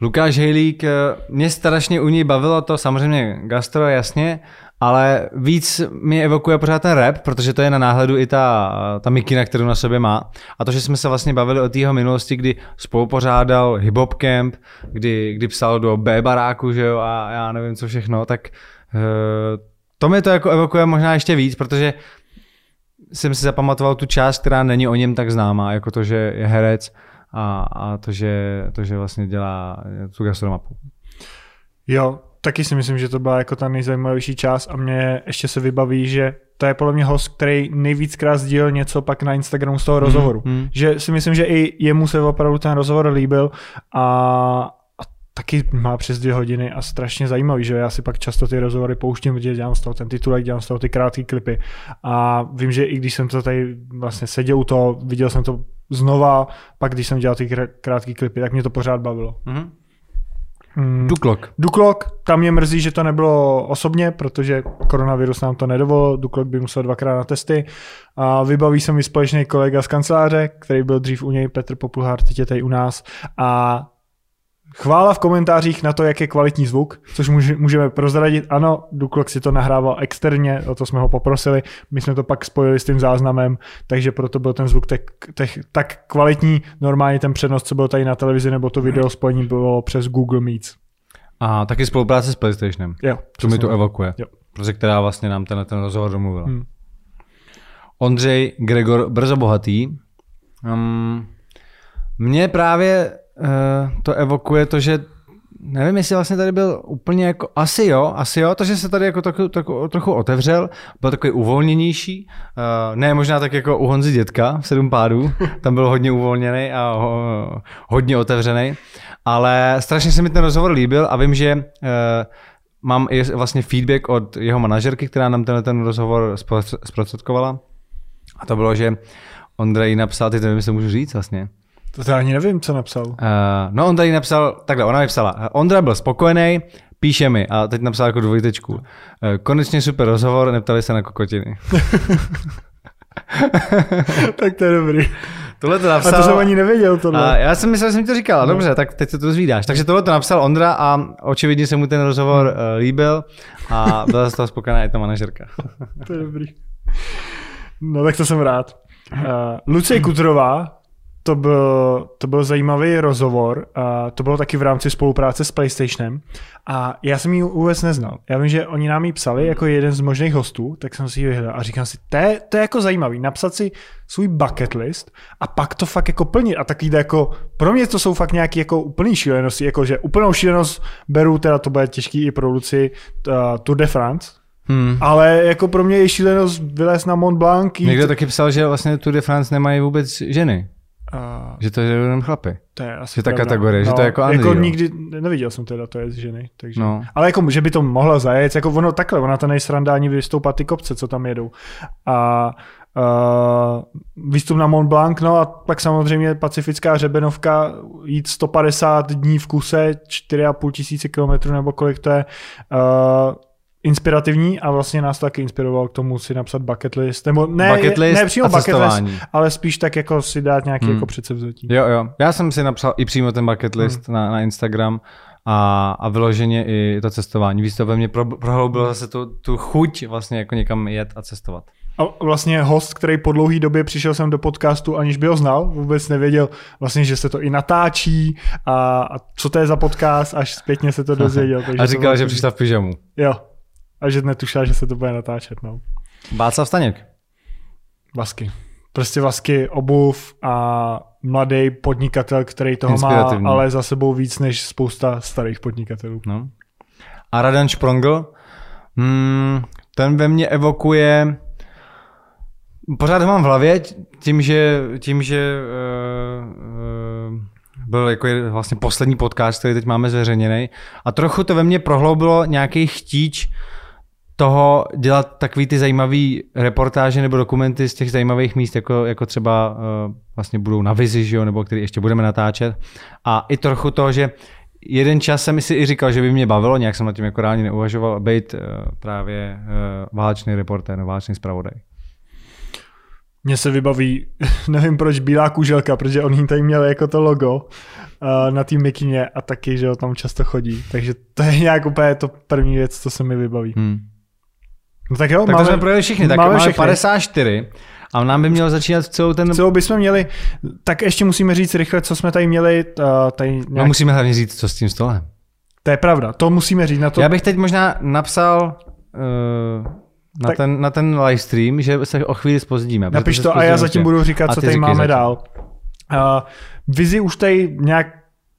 Lukáš Hejlík, eh, mě strašně u ní bavilo to, samozřejmě gastro, jasně, ale víc mi evokuje pořád ten rap, protože to je na náhledu i ta, ta mikina, kterou na sobě má. A to, že jsme se vlastně bavili o té jeho minulosti, kdy spolupořádal hip hop camp, kdy, kdy psal do B baráku, že jo, a já nevím co všechno, tak uh, to mi to jako evokuje možná ještě víc, protože jsem si zapamatoval tu část, která není o něm tak známá, jako to, že je herec a, a to, že, to, že vlastně dělá tu gastromapu. Jo, taky si myslím, že to byla jako ta nejzajímavější část a mě ještě se vybaví, že to je podle mě host, který nejvíckrát sdílel něco pak na Instagramu z toho mm, rozhovoru. Mm. Že si myslím, že i jemu se opravdu ten rozhovor líbil a, taky má přes dvě hodiny a strašně zajímavý, že já si pak často ty rozhovory pouštím, protože dělám z toho ten titulek, dělám z toho ty krátké klipy a vím, že i když jsem to tady vlastně seděl u toho, viděl jsem to znova, pak když jsem dělal ty krátké klipy, tak mě to pořád bavilo. Mm-hmm. Mm, Duklok. Duklok, tam mě mrzí, že to nebylo osobně, protože koronavirus nám to nedovolil, Duklok by musel dvakrát na testy. A vybaví se mi společný kolega z kanceláře, který byl dřív u něj, Petr Populhár, teď je tady u nás. A Chvála v komentářích na to, jak je kvalitní zvuk, což můžeme prozradit. Ano, Duklok si to nahrával externě, o to jsme ho poprosili. My jsme to pak spojili s tím záznamem, takže proto byl ten zvuk tak, tak, tak kvalitní. Normálně ten přenos, co byl tady na televizi, nebo to video spojení bylo přes Google Meets. A taky spolupráce s PlayStationem. Jo. Co mi to evokuje. Jo. Protože která vlastně nám tenhle ten rozhovor domluvila. Hmm. Ondřej Gregor Brzo Bohatý. Um, mě právě to evokuje to, že nevím, jestli vlastně tady byl úplně jako, asi jo, asi jo, to, že se tady jako trochu, trochu, trochu otevřel, byl takový uvolněnější, uh, ne možná tak jako u Honzy dětka v sedm pádů, tam byl hodně uvolněný a ho, hodně otevřený, ale strašně se mi ten rozhovor líbil a vím, že uh, mám i vlastně feedback od jeho manažerky, která nám tenhle ten rozhovor zprostředkovala. A to bylo, že Ondrej napsal, ty to nevím, jestli můžu říct vlastně, to já ani nevím, co napsal. Uh, no on tady napsal, takhle, ona mi psala, Ondra byl spokojený, píše mi, a teď napsal jako dvojtečku, uh, konečně super rozhovor, neptali se na kokotiny. tak to je dobrý. Tohle to napsal. A to jsem ani nevěděl tohle. A já jsem myslel, že jsem ti to říkal. No. Dobře, tak teď se to dozvídáš. Takže tohle to napsal Ondra a očividně se mu ten rozhovor uh, líbil a byla z toho spokojená i ta manažerka. to je dobrý. No tak to jsem rád. Uh, Lucie Kutrová to byl, to byl zajímavý rozhovor. A to bylo taky v rámci spolupráce s PlayStationem. A já jsem ji vůbec neznal. Já vím, že oni nám ji psali jako jeden z možných hostů, tak jsem si ji vyhledal a říkám si, to je, to je jako zajímavý, napsat si svůj bucket list a pak to fakt jako plnit. A taky jako, pro mě to jsou fakt nějaké jako úplný šílenosti, jako že úplnou šílenost beru, teda to bude těžký i pro Luci, uh, Tour de France, Hmm. Ale jako pro mě je šílenost vylézt na Mont Blanc. Někdo taky psal, že vlastně Tour de France nemají vůbec ženy. Uh, že to je jenom chlapy. To je asi že ta kategorie, no, že to je jako Andrew. Jako nikdy neviděl jsem teda, to je z ženy. Takže. No. Ale jako, že by to mohla zajet, jako ono takhle, ona to nejsrandá ani vystoupat ty kopce, co tam jedou. A Uh, výstup na Mont Blanc, no a pak samozřejmě pacifická řebenovka, jít 150 dní v kuse, 4,5 tisíce kilometrů nebo kolik to je, uh, inspirativní a vlastně nás taky inspiroval k tomu si napsat bucket list, nebo ne, Bucket list ne přímo bucket list, ale spíš tak jako si dát nějaký Hmm. jako předsevzetí. Jo, jo. Já jsem si napsal i přímo ten bucket list Hmm. na, na Instagram a, a vyloženě i to cestování. Víc to ve mně pro, prohloubilo zase tu, tu chuť vlastně jako někam jet a cestovat. A vlastně host, který po dlouhé době přišel sem do podcastu, aniž by ho znal, vůbec nevěděl vlastně, že se to i natáčí a, a co to je za podcast, až zpětně se to dozvěděl. Takže A říkal, že přišla v pyžamu. Jo. A že netušila, že se to bude natáčet, no. Václav Staněk. Vasky. Prostě Vasky, obuv a mladý podnikatel, který toho má ale za sebou víc než spousta starých podnikatelů. No. A Radan Šprongl, hmm, ten ve mně evokuje, pořád ho mám v hlavě tím, že, tím, že uh, uh, byl jako vlastně poslední podcast, který teď máme zveřejněný a trochu to ve mně prohloubilo nějaký chtíč toho dělat takový ty zajímavý reportáže nebo dokumenty z těch zajímavých míst, jako, jako třeba uh, vlastně budou na vizi, že jo, nebo který ještě budeme natáčet. A i trochu to, že jeden čas jsem si i říkal, že by mě bavilo, nějak jsem nad tím jako reálně neuvažoval, být uh, právě uh, válečný reportér, no, válečný zpravodaj. Mně se vybaví, nevím proč, bílá kuželka, protože on tady měl jako to logo uh, na té mikině a taky, že tam často chodí. Takže to je nějak úplně to první věc, co se mi vybaví. Hmm. No tak jo, Tak to jsme projeli všichni, tak máme, máme všechny. 54 a nám by mělo začínat celou ten... Co bychom měli, tak ještě musíme říct rychle, co jsme tady měli. Uh, tady nějak, No musíme hlavně říct, co s tím stolem. To je pravda, to musíme říct. Na to, Já bych teď možná napsal uh, na, Tak- ten, na ten livestream, že se o chvíli spozdíme. Napiš to a já zatím budu říkat, co tady máme zatím. dál. Uh, vizi už tady nějak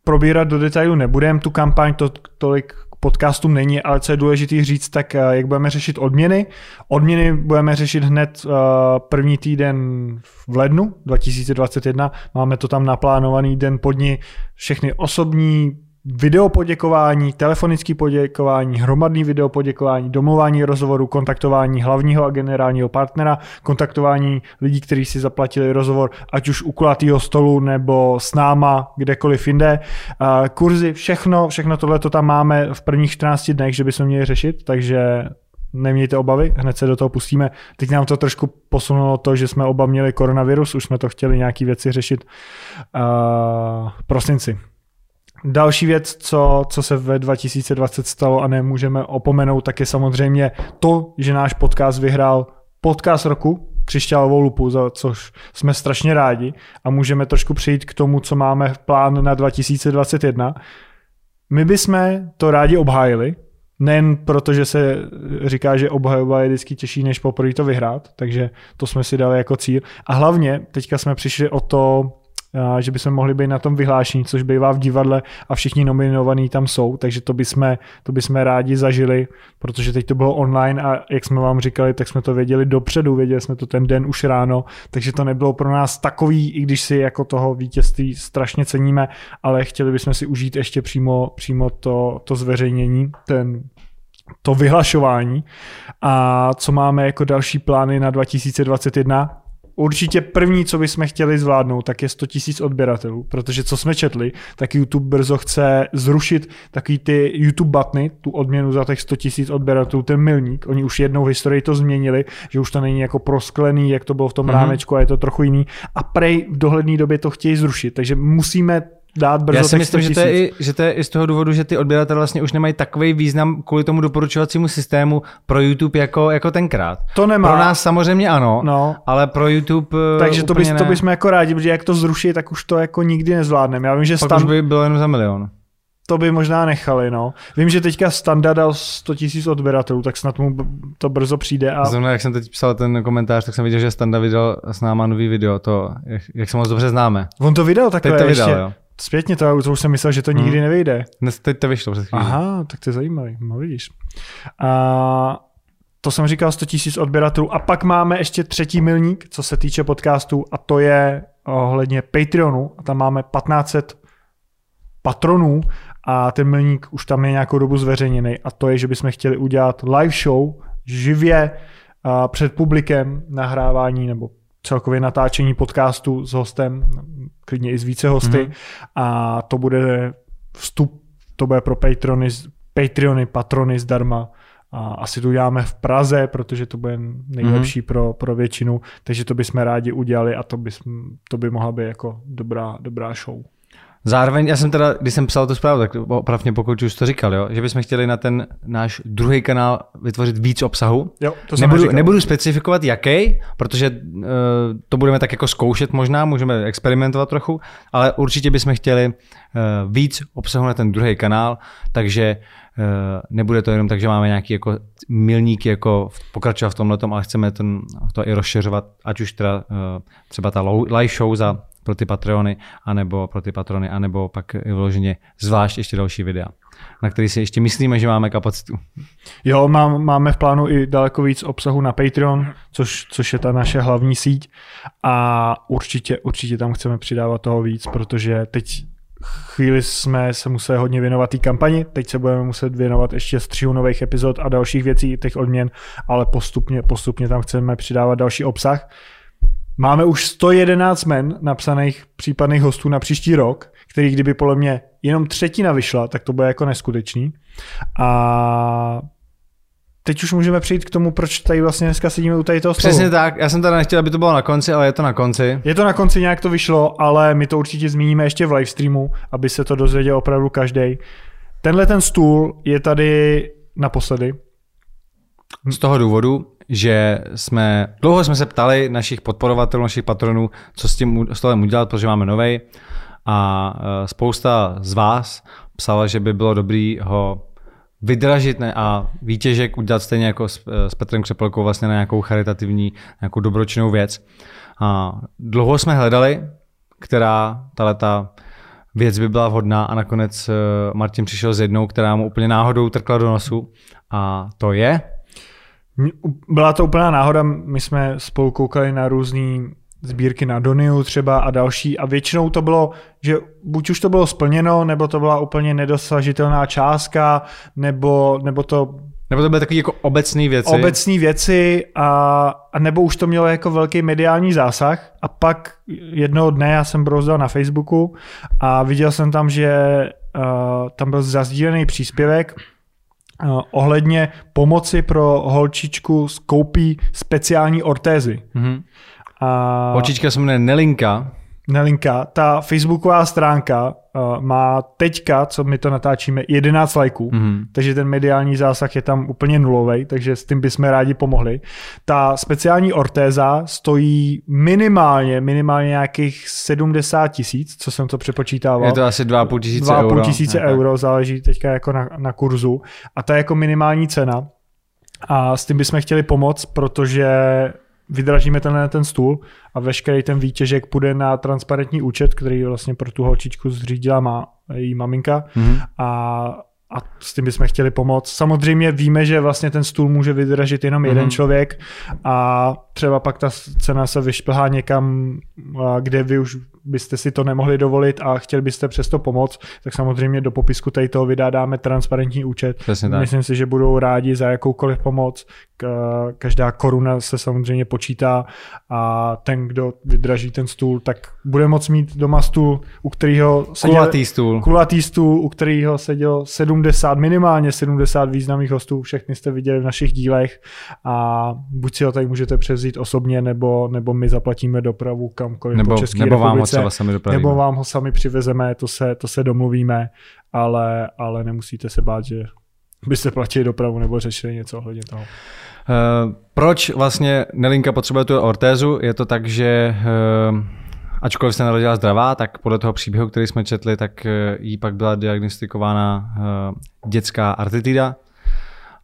probírat do detailu nebudem, tu kampaň to tolik podcastům není, ale co je důležité říct, tak uh, jak budeme řešit odměny. Odměny budeme řešit hned uh, první týden v lednu 2021. Máme to tam naplánovaný den pod ní, všechny osobní video poděkování, telefonické poděkování, hromadný video poděkování, domluvání rozhovoru, kontaktování hlavního a generálního partnera, kontaktování lidí, kteří si zaplatili rozhovor, ať už u kulatého stolu nebo s náma, kdekoliv jinde. Kurzy, všechno, všechno tohle to tam máme v prvních 14 dnech, že bychom měli řešit, takže nemějte obavy, hned se do toho pustíme. Teď nám to trošku posunulo to, že jsme oba měli koronavirus, už jsme to chtěli nějaký věci řešit uh, v prosinci. Další věc, co, co se ve 2020 stalo a nemůžeme opomenout, tak je samozřejmě to, že náš podcast vyhrál podcast roku, křišťálovou lupu, za což jsme strašně rádi a můžeme trošku přijít k tomu, co máme v plán na 2021. My bychom to rádi obhájili, nejen proto, že se říká, že obhajoba je vždycky těžší, než poprvé to vyhrát, takže to jsme si dali jako cíl. A hlavně teďka jsme přišli o to, že bychom mohli být na tom vyhlášení, což bývá v divadle a všichni nominovaní tam jsou, takže to bychom, to bychom rádi zažili, protože teď to bylo online a jak jsme vám říkali, tak jsme to věděli dopředu, věděli jsme to ten den už ráno, takže to nebylo pro nás takový, i když si jako toho vítězství strašně ceníme, ale chtěli bychom si užít ještě přímo, přímo to, to zveřejnění, ten to vyhlašování. A co máme jako další plány na 2021? Určitě první, co bychom chtěli zvládnout, tak je 100 000 odběratelů, protože co jsme četli, tak YouTube brzo chce zrušit takový ty YouTube batny, tu odměnu za těch 100 000 odběratelů, ten milník. Oni už jednou v historii to změnili, že už to není jako prosklený, jak to bylo v tom Mhm. mm-hmm. rámečku a je to trochu jiný. A prej v dohledné době to chtějí zrušit, takže musíme dát brzo Já si myslím, 100 že 000. to, je i, že to je i z toho důvodu, že ty odběratele vlastně už nemají takový význam kvůli tomu doporučovacímu systému pro YouTube jako, jako tenkrát. To nemá. Pro nás samozřejmě ano, No, ale pro YouTube eh, Takže to, bys, ne. to bychom jako rádi, protože jak to zruší, tak už to jako nikdy nezvládneme. Já vím, že Pak stan, už by bylo jenom za milion. to by možná nechali, no. Vím, že teďka standard dal 100 000 odběratelů, tak snad mu to brzo přijde. A... Zrovna jak jsem teď psal ten komentář, tak jsem viděl, že Standa vydal s náma nový video, to, jak, jak se moc dobře známe. On to vydal takhle Teď to ještě. vydal, jo. Zpětně to, to už jsem myslel, že to nikdy Hmm. nevyjde. Dnes, teď to vyšlo před chvílí. Aha, tak to je zajímavý, no vidíš. A to jsem říkal 100 000 odběratelů. A pak máme ještě třetí milník, co se týče podcastů, a to je ohledně Patreonu. A tam máme 1500 patronů a ten milník už tam je nějakou dobu zveřejněný. A to je, že bychom chtěli udělat live show živě před publikem nahrávání nebo celkově natáčení podcastu s hostem, klidně i s více hosty mm-hmm. a to bude vstup, to bude pro Patrony, Patreony, patrony zdarma a asi to uděláme v Praze, protože to bude nejlepší mm-hmm. pro, pro většinu, takže to bychom rádi udělali a to by, to by mohla být jako dobrá, dobrá show. Zároveň, já jsem teda, když jsem psal tu zprávu, tak opravně pokud už to říkal, jo, že bychom chtěli na ten náš druhý kanál vytvořit víc obsahu. Jo, to nebudu, nebudu specifikovat jaký, protože uh, to budeme tak jako zkoušet možná, můžeme experimentovat trochu, ale určitě bychom chtěli uh, víc obsahu na ten druhý kanál, takže uh, nebude to jenom tak, že máme nějaký jako milníky jako pokračovat v tomhle, ale chceme ten, to i rozšiřovat, ať už teda uh, třeba ta live show za pro ty Patreony, anebo pro ty patrony, anebo pak vyloženě zvlášť ještě další videa, na který si ještě myslíme, že máme kapacitu. Jo, mám, máme v plánu i daleko víc obsahu na Patreon, což, což je ta naše hlavní síť a určitě, určitě tam chceme přidávat toho víc, protože teď chvíli jsme se museli hodně věnovat té kampani, teď se budeme muset věnovat ještě střihu nových epizod a dalších věcí, těch odměn, ale postupně, postupně tam chceme přidávat další obsah. Máme už 111 men napsaných případných hostů na příští rok, který kdyby podle mě jenom třetina vyšla, tak to bude jako neskutečný. A teď už můžeme přijít k tomu, proč tady vlastně dneska sedíme u tady toho stolu. Přesně tak, já jsem teda nechtěl, aby to bylo na konci, ale je to na konci. Je to na konci, nějak to vyšlo, ale my to určitě zmíníme ještě v livestreamu, aby se to dozvěděl opravdu každý. Tenhle ten stůl je tady naposledy. Z toho důvodu, že jsme, dlouho jsme se ptali našich podporovatelů, našich patronů, co s tím stolem udělat, protože máme novej a e, spousta z vás psala, že by bylo dobrý ho vydražit ne, a výtěžek udělat stejně jako s, e, s Petrem Křepelkou vlastně na nějakou charitativní, nějakou dobročinnou věc. A dlouho jsme hledali, která ta věc by byla vhodná a nakonec e, Martin přišel s jednou, která mu úplně náhodou trkla do nosu a to je byla to úplná náhoda, my jsme spolu koukali na různé sbírky na Doniu třeba a další a většinou to bylo, že buď už to bylo splněno, nebo to byla úplně nedosažitelná částka, nebo, nebo to nebo to byly takové jako obecné věci. Obecné věci a, a nebo už to mělo jako velký mediální zásah a pak jednoho dne já jsem brouzdal na Facebooku a viděl jsem tam, že uh, tam byl zazdílený příspěvek ohledně pomoci pro holčičku koupí speciální ortézy. Mm-hmm. A... Holčička se jmenuje Nelinka. Nelinka. Ta facebooková stránka uh, má teďka, co my to natáčíme, 11 lajků, mm-hmm. takže ten mediální zásah je tam úplně nulový, takže s tím bychom rádi pomohli. Ta speciální ortéza stojí minimálně, minimálně nějakých 70 tisíc, co jsem to přepočítával. Je to asi 2,5 tisíce euro. 2,5 tisíce euro, záleží teďka jako na, na kurzu. A ta je jako minimální cena. A s tím bychom chtěli pomoct, protože vydražíme tenhle ten stůl a veškerý ten výtěžek půjde na transparentní účet, který vlastně pro tu holčičku zřídila má její maminka mm-hmm. a a s tím bychom chtěli pomoct. Samozřejmě víme, že vlastně ten stůl může vydražit jenom jeden mm-hmm. člověk a třeba pak ta cena se vyšplhá někam, kde vy už byste si to nemohli dovolit a chtěli byste přesto pomoct, tak samozřejmě do popisku tady toho videa dáme transparentní účet. Přesně tak. Myslím si, že budou rádi za jakoukoliv pomoc. Každá koruna se samozřejmě počítá a ten, kdo vydraží ten stůl, tak bude moct mít doma stůl, u kterého seděl, kulatý stůl. Kulatý stůl, u kterého sedělo 70, minimálně 70 významných hostů, všechny jste viděli v našich dílech a buď si ho tady můžete převzít osobně, nebo, nebo my zaplatíme dopravu kamkoliv nebo, po České nebo republice. Vám třeba sami dopravíme. Nebo vám ho sami přivezeme, to se, to se domluvíme, ale, ale nemusíte se bát, že byste platili dopravu nebo řešili něco ohledně toho. Uh, proč vlastně Nelinka potřebuje tu ortézu? Je to tak, že uh, ačkoliv se narodila zdravá, tak podle toho příběhu, který jsme četli, tak uh, jí pak byla diagnostikována uh, dětská artritida,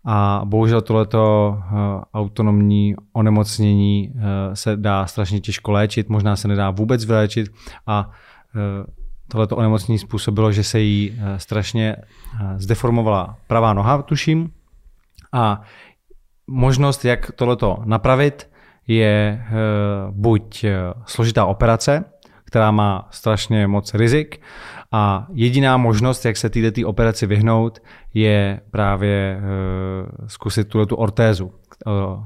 a bohužel tohleto uh, autonomní onemocnění uh, se dá strašně těžko léčit, možná se nedá vůbec vyléčit a uh, tohleto onemocnění způsobilo, že se jí strašně zdeformovala pravá noha, tuším. A možnost, jak tohleto napravit, je buď složitá operace, která má strašně moc rizik a jediná možnost, jak se této operaci vyhnout, je právě uh, zkusit tuhle tu ortézu.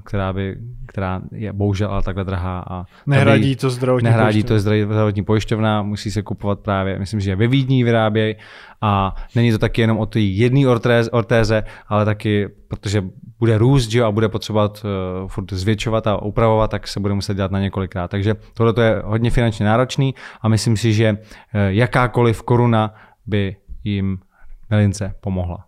která, by, která je bohužel ale takhle drahá. A nehradí to zdravotní Nehradí to zdravotní pojišťovna, musí se kupovat právě, myslím, že ve Vídní vyrábějí a není to taky jenom o té jedné ortéze, ale taky, protože bude růst že, a bude potřebovat uh, furt zvětšovat a upravovat, tak se bude muset dělat na několikrát. Takže tohle je hodně finančně náročný a myslím si, že uh, jakákoliv koruna by jim Melince pomohla.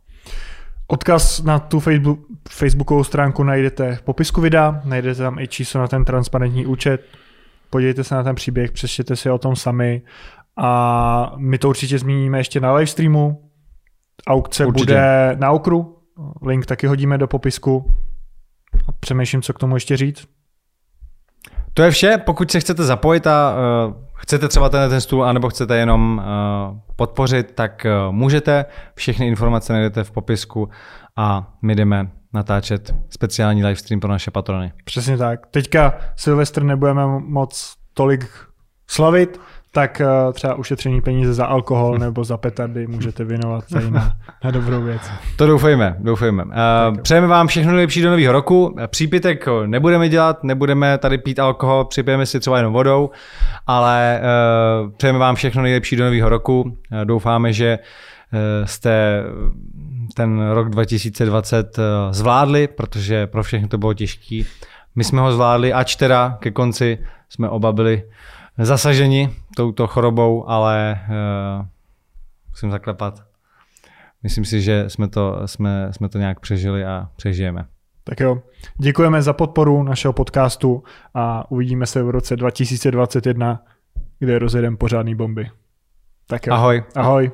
Odkaz na tu Facebook, facebookovou stránku najdete v popisku videa, najdete tam i číslo na ten transparentní účet, podívejte se na ten příběh, přečtěte si o tom sami a my to určitě zmíníme ještě na livestreamu. Aukce určitě. bude na okru, link taky hodíme do popisku a přemýšlím, co k tomu ještě říct. To je vše, pokud se chcete zapojit a uh, chcete třeba ten, ten stůl, anebo chcete jenom uh, podpořit, tak uh, můžete. Všechny informace najdete v popisku a my jdeme natáčet speciální livestream pro naše patrony. Přesně tak. Teďka Silvestr nebudeme moc tolik slavit, tak uh, třeba ušetření peníze za alkohol nebo za petardy můžete věnovat tady na, na dobrou věc. To doufejme, doufejme. Uh, přejeme vám všechno nejlepší do nového roku. Přípitek nebudeme dělat, nebudeme tady pít alkohol, připijeme si třeba jenom vodou, ale uh, přejeme vám všechno nejlepší do nového roku. Doufáme, že jste ten rok 2020 zvládli, protože pro všechny to bylo těžký. My jsme ho zvládli, ač teda ke konci jsme oba byli zasaženi touto chorobou, ale uh, musím zaklepat. Myslím si, že jsme to, jsme, jsme to nějak přežili a přežijeme. Tak jo, děkujeme za podporu našeho podcastu a uvidíme se v roce 2021, kde rozjedeme pořádný bomby. Tak jo. Ahoj. Ahoj.